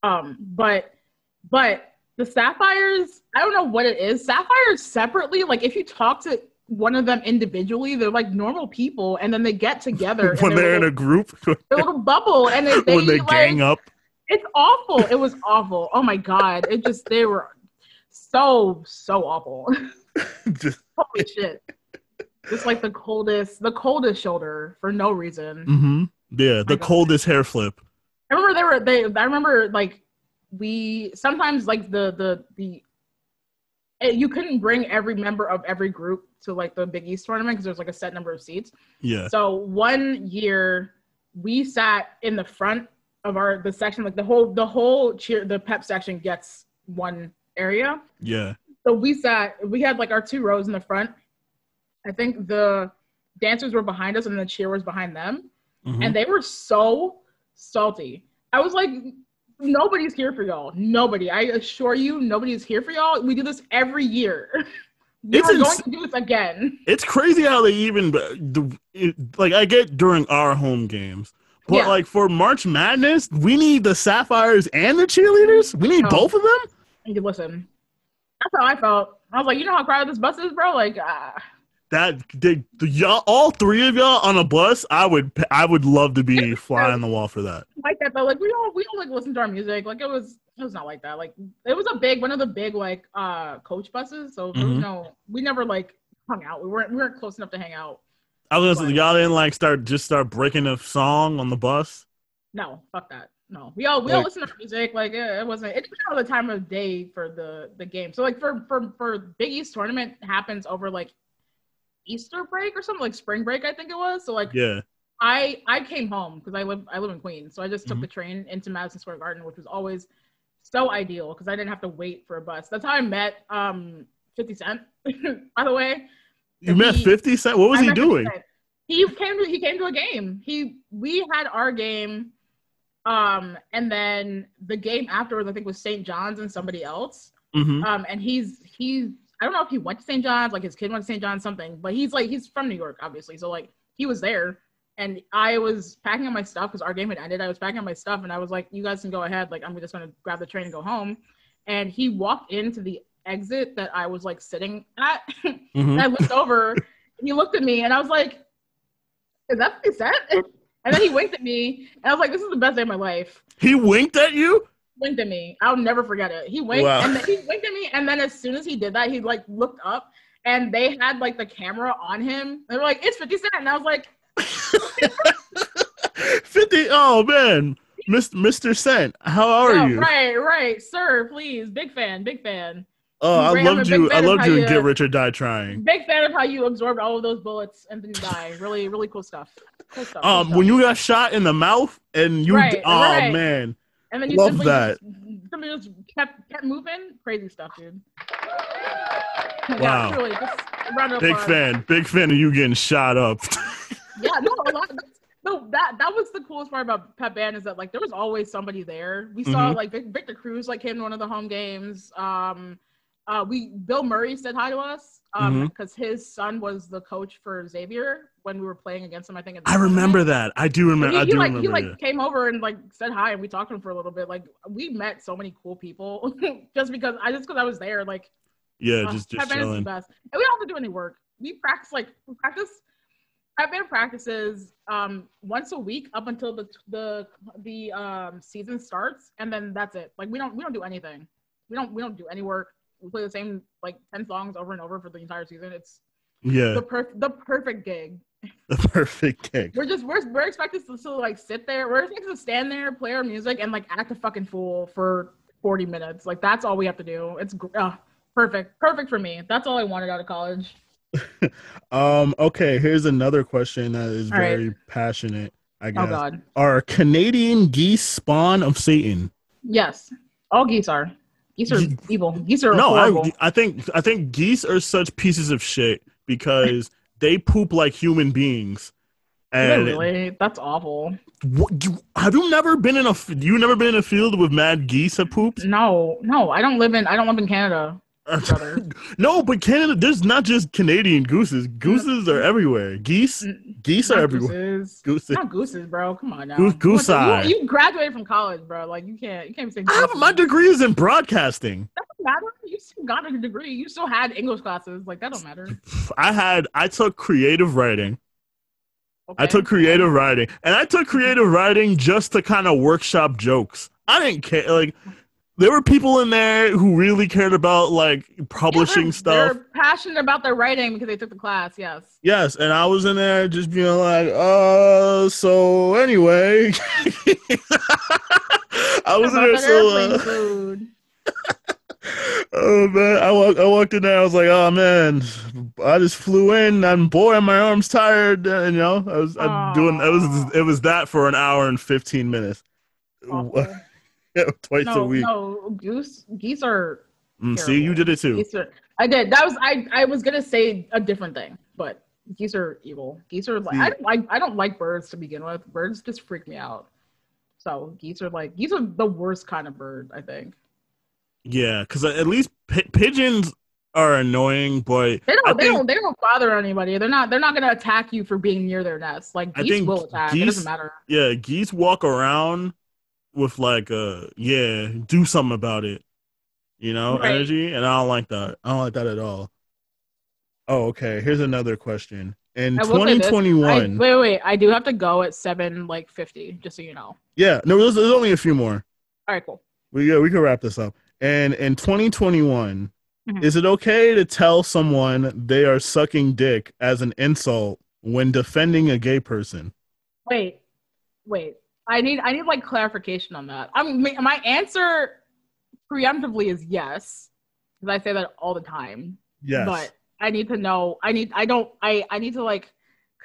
Um, but but the sapphires, I don't know what it is. Sapphires separately, like if you talk to one of them individually, they're like normal people, and then they get together when their they're in little, a group, their little bubble, and they, they when they like, gang up. It's awful. It was awful. Oh my god! It just they were so so awful. Just, Holy shit! Just like the coldest, the coldest shoulder for no reason. hmm Yeah, the God. coldest hair flip. I remember they were they. I remember like we sometimes like the the the. eh, You couldn't bring every member of every group to like the Big East tournament because there's like a set number of seats. Yeah. So one year we sat in the front of our the section, like the whole the whole cheer the pep section gets one area. Yeah. So we sat we had like our two rows in the front. I think the dancers were behind us and the cheer was behind them Mhm. and they were so salty. I was like, nobody's here for y'all. Nobody. I assure you, nobody's here for y'all. We do this every year. we It's are going to do this again. it's crazy how they even like I get during our home games, but Yeah. like for March Madness, we need the Sapphires and the cheerleaders. We need both of them. You listen. That's how I felt. I was like, you know how crowded this bus is, bro? Like, ah. That they, the, y'all, all three of y'all on a bus. I would, I would love to be fly on the wall for that. like that though. Like we all we all like listen to our music. Like it was it was not like that. Like it was a big one of the big like uh coach buses. So was Mhm. no we never like hung out. We weren't we weren't close enough to hang out. I was gonna say, y'all didn't like start just start breaking a song on the bus. No, fuck that. No, we all we all Like- listen to music. Like it, it wasn't. It depends on the time of day for the the game. So like for for for Big East tournament happens over like Easter break or something like spring break. I think it was. So like Yeah, I I came home because I live I live in Queens, so I just took Mhm. the train into Madison Square Garden, which was always so ideal because I didn't have to wait for a bus. That's how I met um 50 Cent, by the way. you met He- Fifty Cent. What was I he doing? He came to he came to a game. He we had our game, um, and then the game afterwards I think was St. John's and somebody else. hmm Um, and he's he's I don't know if he went to St. John's, like his kid went to St. John's, something, but he's like he's from New York, obviously. So like he was there, and I was packing up my stuff because our game had ended. I was packing up my stuff, and I was like, "You guys can go ahead. Like I'm just gonna grab the train and go home." And he walked into the exit that I was like sitting at, hmm and I looked over, and he looked at me, and I was like, "Is that 50 Cent?" And then he winked at me, and I was like, "This is the best day of my life." He winked at you. winked at me. I'll never forget it. He winked Wow. and then he winked at me, and then as soon as he did that, he like looked up and they had like the camera on him. They were like, "It's 50 Cent," and I was like, 50 oh man Mr. Mr. Cent, how are you? Right, right, sir. Please, big fan, big fan, Oh, I loved you. I loved you in Get Rich or Die Trying. big fan of how you absorbed all of those bullets and didn't die. Really, really cool stuff. Cool stuff. cool Um, stuff. when you got shot in the mouth and you, Right, oh right. man, and then you love that. Just, simply just kept kept moving. Crazy stuff, dude. Wow. Yeah, just of big fan, big fan of you getting shot up. Yeah, no, a lot. That's, no, that that was the coolest part about Pep Band is that like there was always somebody there. We saw Mhm. like Victor Cruz like came to one of the home games. Um, uh, we Bill Murray said hi to us um Mhm. because his son was the coach for Xavier when we were playing against him. I think I remember that. I do remember. He, I he, do like remember. he like came over and like said hi and we talked to him for a little bit. Like we met so many cool people just because I just because I was there. Like Yeah, uh, just just Band is the chilling. best. And we don't have to do any work. We practice like we practice. I've been practices um, once a week up until the the the um, season starts, and then that's it. Like we don't we don't do anything. We don't we don't do any work. We play the same like ten songs over and over for the entire season. It's Yeah, the per- the perfect gig. the perfect gig. We're just we're we're expected to, to like sit there. We're expected to stand there, play our music, and like act a fucking fool for forty minutes. Like that's all we have to do. It's uh, perfect, perfect for me. That's all I wanted out of college. Um. Okay. Here's another question that is All right. very passionate. I guess. Oh God, Are Canadian geese spawn of Satan? yes, all geese are. Geese are evil. Geese are No. I, I think I think geese are such pieces of shit because they poop like human beings. And really, that's awful. what, you, have you never been in a you never been in a field with mad geese that poops? No, no, I don't live in I don't live in Canada. no, but Canada, there's not just Canadian gooses. Mm. Gooses are everywhere. Geese, N- geese are everywhere. gooses. Gooses. Not gooses, bro. Come on now. Goose- goose eye. You, you graduated from college, bro. Like you can't you can't say. I have, gooses. my degree is in broadcasting. That don't matter. You still got a degree. You still had English classes. Like that don't matter. I had I took creative writing. I took creative writing, and I took creative writing just to kind of workshop jokes. I didn't care. Like there were people in there who really cared about like Yeah, publishing they're- stuff. They're passionate about their writing because they took the class. Yes. Yes, and I was in there just being like, uh, so anyway, I was in there so. Uh, oh man, I walked. I walked in there. I was like, oh man, I just flew in. I'm bored. My arm's tired. And, you know, I was I'm doing. It was it was that for an hour and fifteen minutes, Awful. twice a week. no, goose geese are. Mm, see, you did it too. Geese are. I did. That was I. I was gonna say a different thing, but geese are evil. Geese are like See. I don't like. I don't like birds to begin with. Birds just freak me out. So geese are like geese are the worst kind of bird. I think Yeah, because at least pi- pigeons are annoying, but they don't. I they think- don't. They don't bother anybody. They're not. They're not gonna attack you for being near their nest. Like I geese think will attack. It doesn't matter. yeah, geese walk around with like uh yeah, do something about it. You know, Right. energy, and I don't like that. I don't like that at all. Oh, okay. Here's another question. In I will say this, I, 2021, wait, wait, wait. I do have to go at seven, like fifty, just so you know. yeah, no, there's, there's only a few more. All right, cool. We yeah, we can wrap this up. And in 2021, Mhm. is it okay to tell someone they are sucking dick as an insult when defending a gay person? Wait, wait. I need I need like clarification on that. I'm my answer preemptively is yes, because I say that all the time. Yes. But I need to know. I need. I don't. I I need to like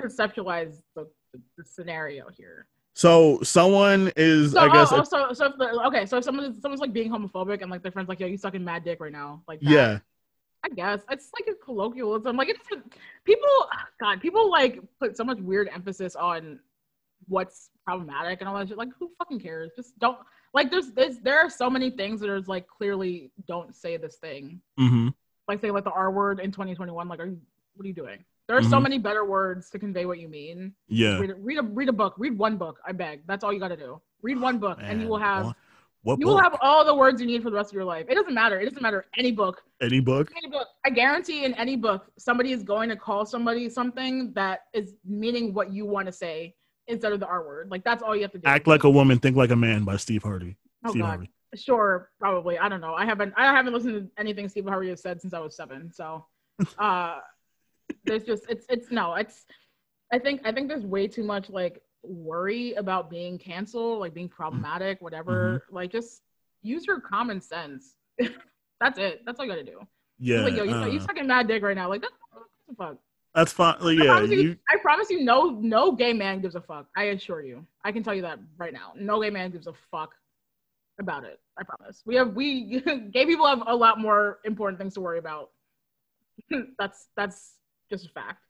conceptualize the, the, the scenario here. so someone is, So, I guess, oh, oh, so, so if the, okay, so if someone someone's like being homophobic and like their friends like, yo, you sucking mad dick right now, like that. yeah, I guess it's like a colloquialism. Like it's people. God, people like put so much weird emphasis on what's problematic and all that shit. Like who fucking cares? Just don't. Like there's there's there are so many things that are like clearly don't say this thing. hmm Like say like the R word in 2021. Like are you, what are you doing? There are so Mhm. many better words to convey what you mean. yeah. Read a, read a read a book. Read one book. I beg. That's all you got to do. Read one book, and you will have what, what you will have all the words you need for the rest of your life. It doesn't matter. It doesn't matter any book any book? any book, I guarantee in any book, somebody is going to call somebody something that is meaning what you want to say instead of the R word. Like that's all you have to do. Act like a woman, think like a man by Steve Harvey. Oh, Steve God. Harvey. Sure, probably. I don't know. I haven't. I haven't listened to anything Steve Harvey has said since I was seven. So, uh, there's just it's it's no. It's I think I think there's way too much like worry about being canceled, like being problematic, whatever, like just use your common sense. That's it. That's all you gotta do. Yeah, like, yo, you, uh, you sucking mad dick right now. Like, that's what the fuck. That's fine. Like, I, yeah, promise you, you, I promise you, no, no gay man gives a fuck. I assure you. I can tell you that right now. No gay man gives a fuck about it. I promise. We have we gay people have a lot more important things to worry about. that's that's just a fact.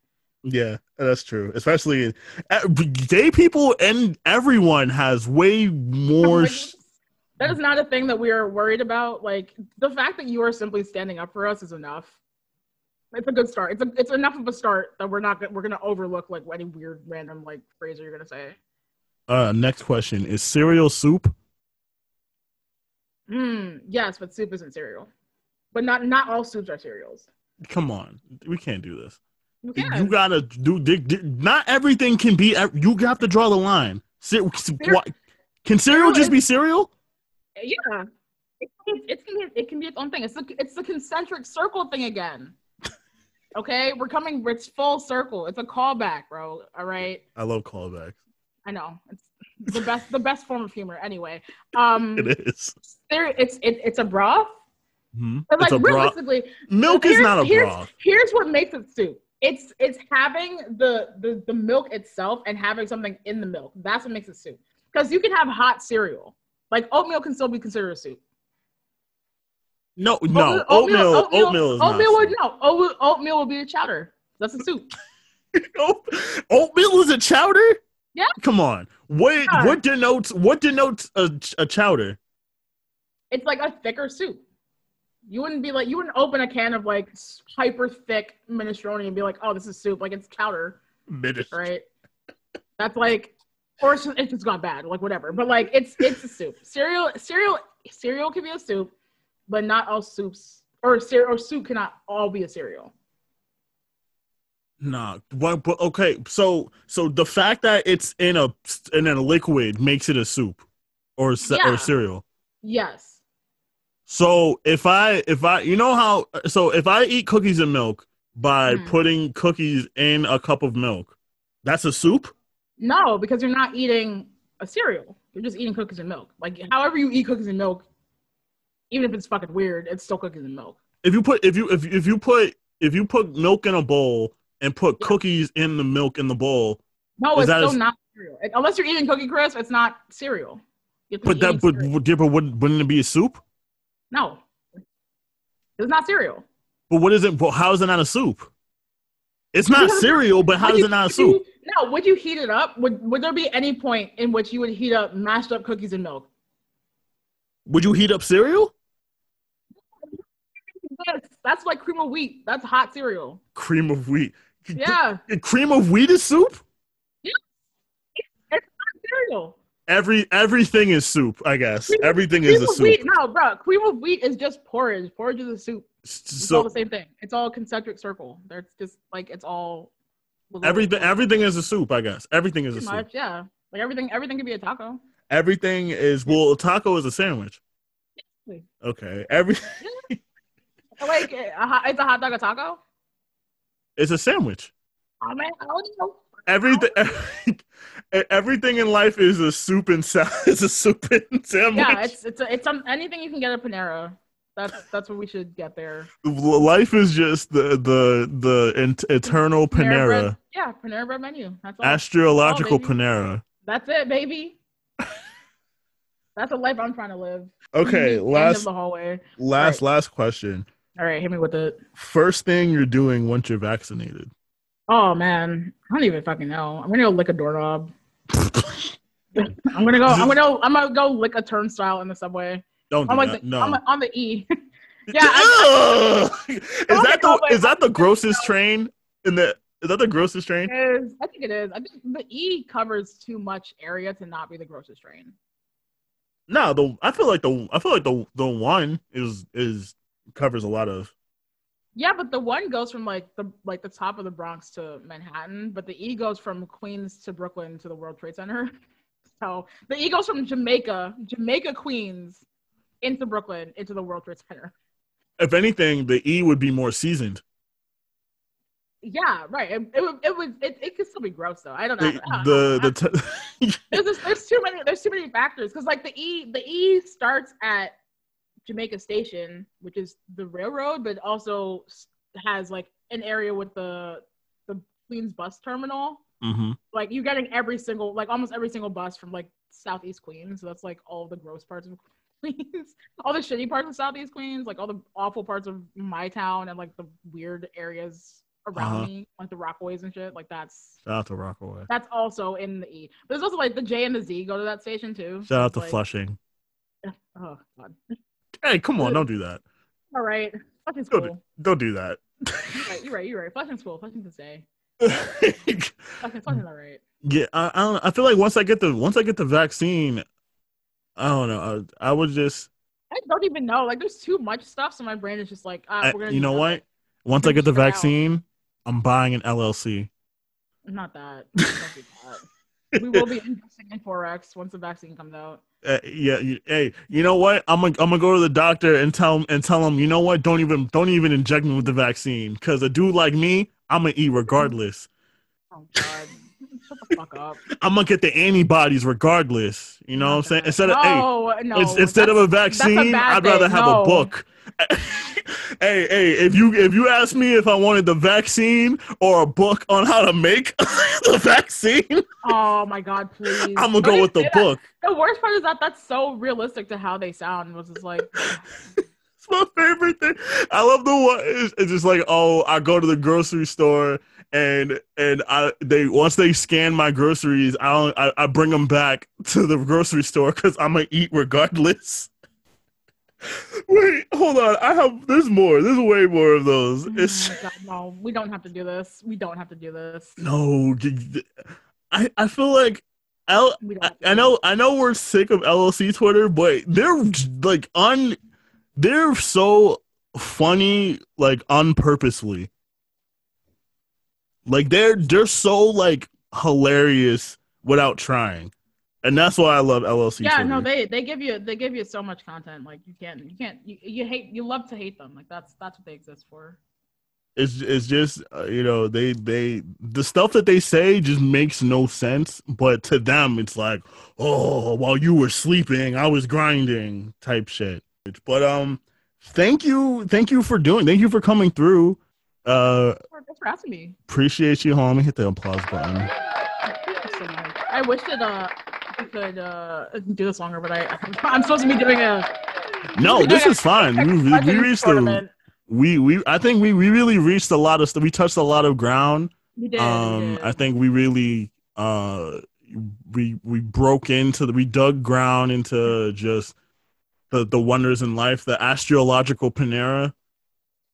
yeah, that's true. Especially uh, gay people and everyone has way more. Like, that is not a thing that we are worried about. Like the fact that you are simply standing up for us is enough. It's a good start. It's a, it's enough of a start that we're not we're gonna overlook like any weird random like phrase you're gonna say. uh, next question is cereal soup. Hmm. Yes, but soup isn't cereal. But not not all soups are cereals. Come on, we can't do this. You You gotta do. Not everything can be. You have to draw the line. Ce- what- Can cereal just be cereal? Yeah. It, it, it, can be, it can be its own thing. It's the it's the concentric circle thing again. Okay, we're coming. It's full circle. It's a callback, bro. All right. I love callbacks. I know it's the best the best form of humor. Anyway, um, It is. there it's it, it's a broth. Mhm. But It's like a broth. realistically, Milk is not a here's, broth. Here's what makes it soup. It's it's having the, the the milk itself and having something in the milk. That's what makes it soup. Because you can have hot cereal. Like oatmeal can still be considered a soup. No, no. Oatmeal. Oatmeal, is oatmeal not. would no. Oat, oatmeal would be a chowder. That's a soup. Oatmeal is a chowder. Yeah. Come on. What Yeah. what denotes what denotes a, a chowder? It's like a thicker soup. You wouldn't be like you wouldn't open a can of like hyper thick minestrone and be like, oh, this is soup. Like it's chowder. Minute. right? That's like, or it's just gone bad, like whatever. But like, it's it's a soup. Cereal, cereal, cereal can be a soup, but not all soups or cereal or soup cannot all be a cereal. Nah. What, but okay. So so the fact that it's in a in a liquid makes it a soup or ce- Yeah. or cereal. Yes. So if I if I you know how so if I eat cookies and milk by Mhm. putting cookies in a cup of milk, that's a soup. No, because you're not eating a cereal. You're just eating cookies and milk. Like however you eat cookies and milk, even if it's fucking weird, it's still cookies and milk. If you put if you if if you put if you put milk in a bowl and put Yeah. cookies in the milk in the bowl, No, it's that a still not cereal. Unless you're eating Cookie Crisp, it's not cereal. You have to but that but, cereal. but, yeah, but wouldn't, wouldn't it be a soup? no, it's not cereal. But what is it? But how is it not a soup? It's not cereal, but how Would you- it not a soup? no, would you heat it up? Would Would there be any point in which you would heat up mashed up cookies and milk? Would you heat up cereal? Yes, that's like cream of wheat. That's hot cereal. Cream of wheat. Yeah, Cream of wheat is soup. Yeah, It's hot cereal. Every everything is soup. I guess Cream everything Cream is a soup. wheat. No, bro. Cream of wheat is just porridge. Porridge is a soup. It's all So the same thing. It's all concentric circle. They're just like it's all everything everything is a soup. I guess everything is a Pretty soup. yeah. Like everything, everything could be a taco. Everything is well. A taco is a sandwich. Okay. Every Like it's a hot dog a taco. it's a sandwich. Oh man, I don't know. Everything. Everything in life is a soup and sa- is a soup and sandwich. Yeah, it's it's a, it's um, anything you can get at Panera. That's that's what we should get there. Life is just the the the ent- eternal Panera, bread. Yeah, Panera bread menu. That's all. astrological Oh. Panera. That's it, baby. That's a life I'm trying to live. Okay, last the hallway. last last question. All right, hit me with it. First thing you're doing once you're vaccinated. Oh man, I don't even fucking know. I'm gonna go lick a doorknob. I'm gonna go. I'm gonna. Go, I'm gonna go lick a turnstile in the subway. Don't do I'm like that. the, no. I'm on the E. yeah, I, Ugh! is that oh, the but- is that the grossest train in the is that the grossest train? is. I think it is. I think the E covers too much area to not be the grossest train. No, the I feel like the I feel like the the one is is covers a lot of Yeah, but the one goes from like the like the top of the Bronx to Manhattan, but the E goes from Queens to Brooklyn to the World Trade Center. So the E goes from Jamaica, Jamaica Queens, into Brooklyn, into the World Trade Center. if anything, the E would be more seasoned. Yeah, right. It, it, would- it would it, it could still be gross though. I don't know. The the, the t- there's, there's too many there's too many factors because like the E the E starts at Jamaica Station, which is the railroad, but also has like an area with the the Queens bus terminal. Mhm. Like you're getting every single like almost every single bus from like Southeast Queens. So that's like all the gross parts of Queens, all the shitty parts of Southeast Queens, like all the awful parts of my town and like the weird areas around Uh-huh. me, like the Rockaways and shit. Like that's Shout out to Rockaway. that's also in the E. But there's also like the J and the Z go to that station too. Shout out to like, Flushing. Oh god. Hey, come on, don't do that. All right. Flushing's Don't cool. do, don't do that. You're right, you're right, you're right. Flushing's cool. Flushing's. Flushing, Flushing's all right. yeah, I, I don't. I feel like once I get the once I get the vaccine, I don't know. I, I would just. I don't even know. Like there's too much stuff, so my brain is just like, uh, I- we're gonna you know what? Once I get the it out. vaccine, I'm buying an LLC. Not that. Don't do that. We will be investing in forex once the vaccine comes out. Uh, yeah, you, hey, you know what? I'm gonna I'm gonna go to the doctor and tell him and tell him, you know what? Don't even don't even inject me with the vaccine, because a dude like me, I'm gonna eat regardless. Oh god. Shut the fuck up. I'm gonna get the antibodies regardless. You know what I'm saying? Instead of hey, no, no. Instead of a vaccine, bad I'd rather have No. a book. hey, hey, if you if you ask me if I wanted the vaccine or a book on how to make the vaccine, Oh my god, please. I'm gonna Don't go with the that. book. The worst part is that that's so realistic to how they sound. Was just like, It's my favorite thing. I love the one. It's, it's just like, oh, I go to the grocery store and and I they once they scan my groceries, I don't, I, I bring them back to the grocery store because I'm gonna eat regardless. Wait, hold on. I have there's more. There's way more of those. oh It's god, no, we don't have to do this. We don't have to do this. no. I I feel like L. I, I know I know we're sick of LLC Twitter, but they're like un they're so funny like unpurposely. Like they're they're so like hilarious without trying. And that's why I love LLC yeah Twitter. no they they give you they give you so much content. Like you can't you can't you, you hate you love to hate them. Like that's that's what they exist for. It's it's just uh, you know they they the stuff that they say just makes no sense. But to them it's like oh while you were sleeping i was grinding type shit. But um thank you thank you for doing thank you for coming through. Uh thanks for asking me. Appreciate you on, hit the applause button. So i wish that uh we could uh do this longer but i i'm supposed to be doing a no this is fine. We, we, reached the we we i think we, we really reached a lot of stuff we touched a lot of ground. We did, um did. i think we really uh we we broke into the we dug ground into just the the wonders in life the astrological panera.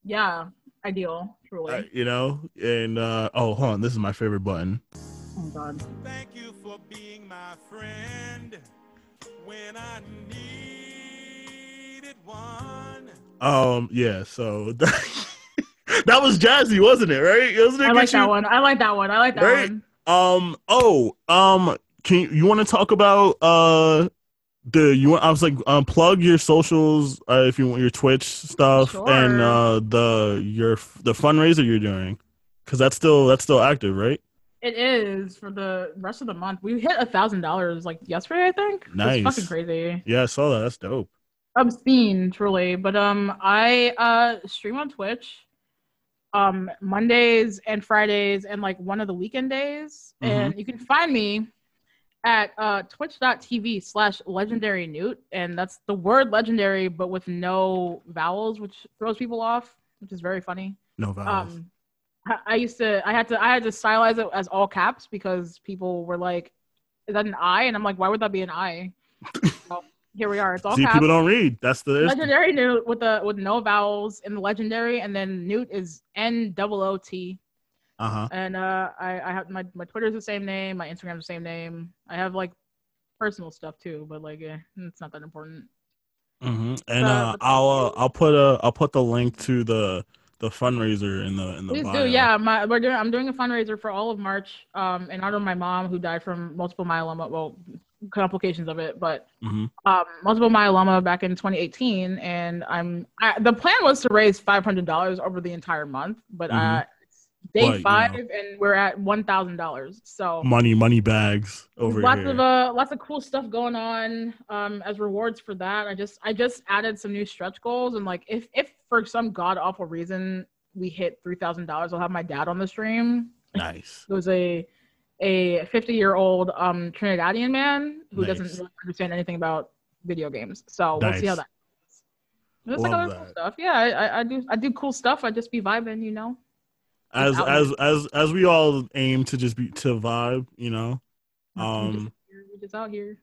Yeah ideal truly uh, you know and uh oh hold on this is my favorite button oh god Thank you for being my friend when I needed one. um yeah so that was jazzy wasn't it right wasn't it i like Get you- that one i like that one i like that Right. one Um. Oh. Um. Can you, you want to talk about uh the you want? I was like, um, plug your socials uh, if you want your Twitch stuff and uh the your the fundraiser you're doing because that's still that's still active, right? It is for the rest of the month. We hit a thousand dollars like yesterday, I think. Nice. Fucking crazy. Yeah, I saw that. That's dope. Obscene, truly. But um, I uh stream on Twitch, um Mondays and Fridays and like one of the weekend days, Mm-hmm. and you can find me at uh twitch.tv slash legendary newt and that's the word legendary but with no vowels which throws people off which is very funny No vowels. um I- I used to I had to I had to stylize it as all caps because people were like, is that an I? And I'm like, why would that be an I? well, here we are. It's all See, caps. people don't read. That's the legendary newt with the with no vowels in the legendary and then newt is N double O T. uh huh. And uh I, I have my, my Twitter's the same name, my Instagram's the same name. I have like personal stuff too, but like eh, it's not that important. hmm And Uh, uh, I'll uh. I'll put a I'll put the link to the the fundraiser in the in the Please bio. do, yeah. My we're doing. I'm doing a fundraiser for all of March, um, in honor of my mom who died from multiple myeloma. Well, complications of it, but Mhm. um, multiple myeloma back in 2018, and I'm. I, the plan was to raise 500 dollars over the entire month, but uh, Mhm. Day But, you know. five, and we're at one thousand dollars. So money money bags over lots here. of uh lots of cool stuff going on um as rewards for that i just i just added some new stretch goals and like if if for some god awful reason we hit three thousand dollars i'll have my dad on the stream nice. it was a a 50 year old um trinidadian man who Nice. doesn't really understand anything about video games so we'll see how that goes. Like Love other cool stuff yeah I i do i do cool stuff i just be vibing you know As as as as we all aim to just be to vibe, you know. Um just, we're just out here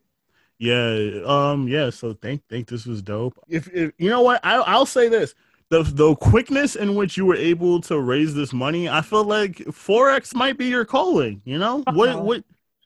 Yeah, um, yeah. So think think this was dope. If, if you know what, I I'll say this: the the quickness in which you were able to raise this money, I feel like forex might be your calling. You know what? no. What?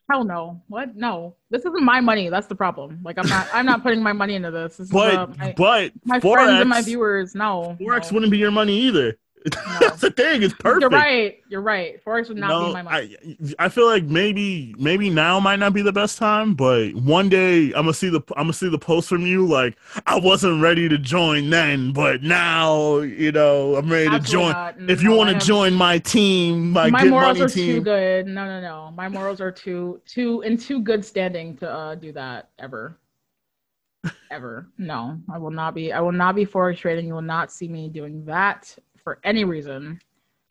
Hell no. What? No. This isn't my money. That's the problem. Like I'm not I'm not putting my money into this. this is, uh, But my, but my forex, friends and my viewers. No. forex no. wouldn't be your money either. That's the thing. It's perfect. You're right. You're right. Forex would not no, be my money. I I feel like maybe maybe now might not be the best time, but one day I'm gonna see the I'm gonna see the post from you like I wasn't ready to join then, but now you know I'm ready to join. not. If you No, want to join my team, my, my morals are too good. No, no, no. My morals are too too in too good standing to uh, do that ever. Ever. No, I will not be. I will not be forex trading. You will not see me doing that for any reason.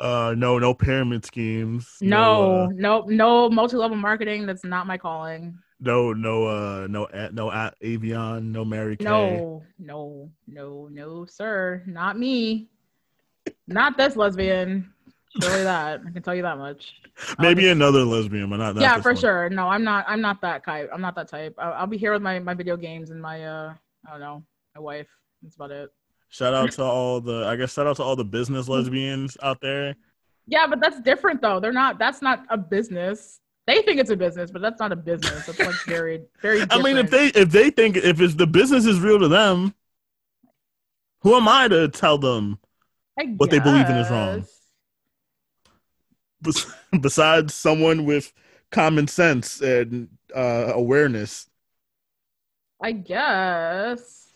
uh, no, no pyramid schemes, No, uh, no, no multi-level marketing. That's not my calling. no, no, uh, no, no, Avon, no Mary Kay. No, no, no, no, sir. Not me. Not this lesbian. Surely that. I can tell you that much. Maybe just- another lesbian, but not that. yeah, for sure. No, I'm not. I'm not that type. I'm not that type. I'll, I'll be here with my my video games and my uh, I don't know, my wife. That's about it. Shout out to all the, I guess, shout out to all the business lesbians out there. Yeah, but that's different though. They're not. That's not a business. They think it's a business, but that's not a business. That's like very, very. I mean, if they if they think if it's the business is real to them, who am I to tell them? What they believe in is wrong. Besides someone with common sense and uh, awareness, I guess.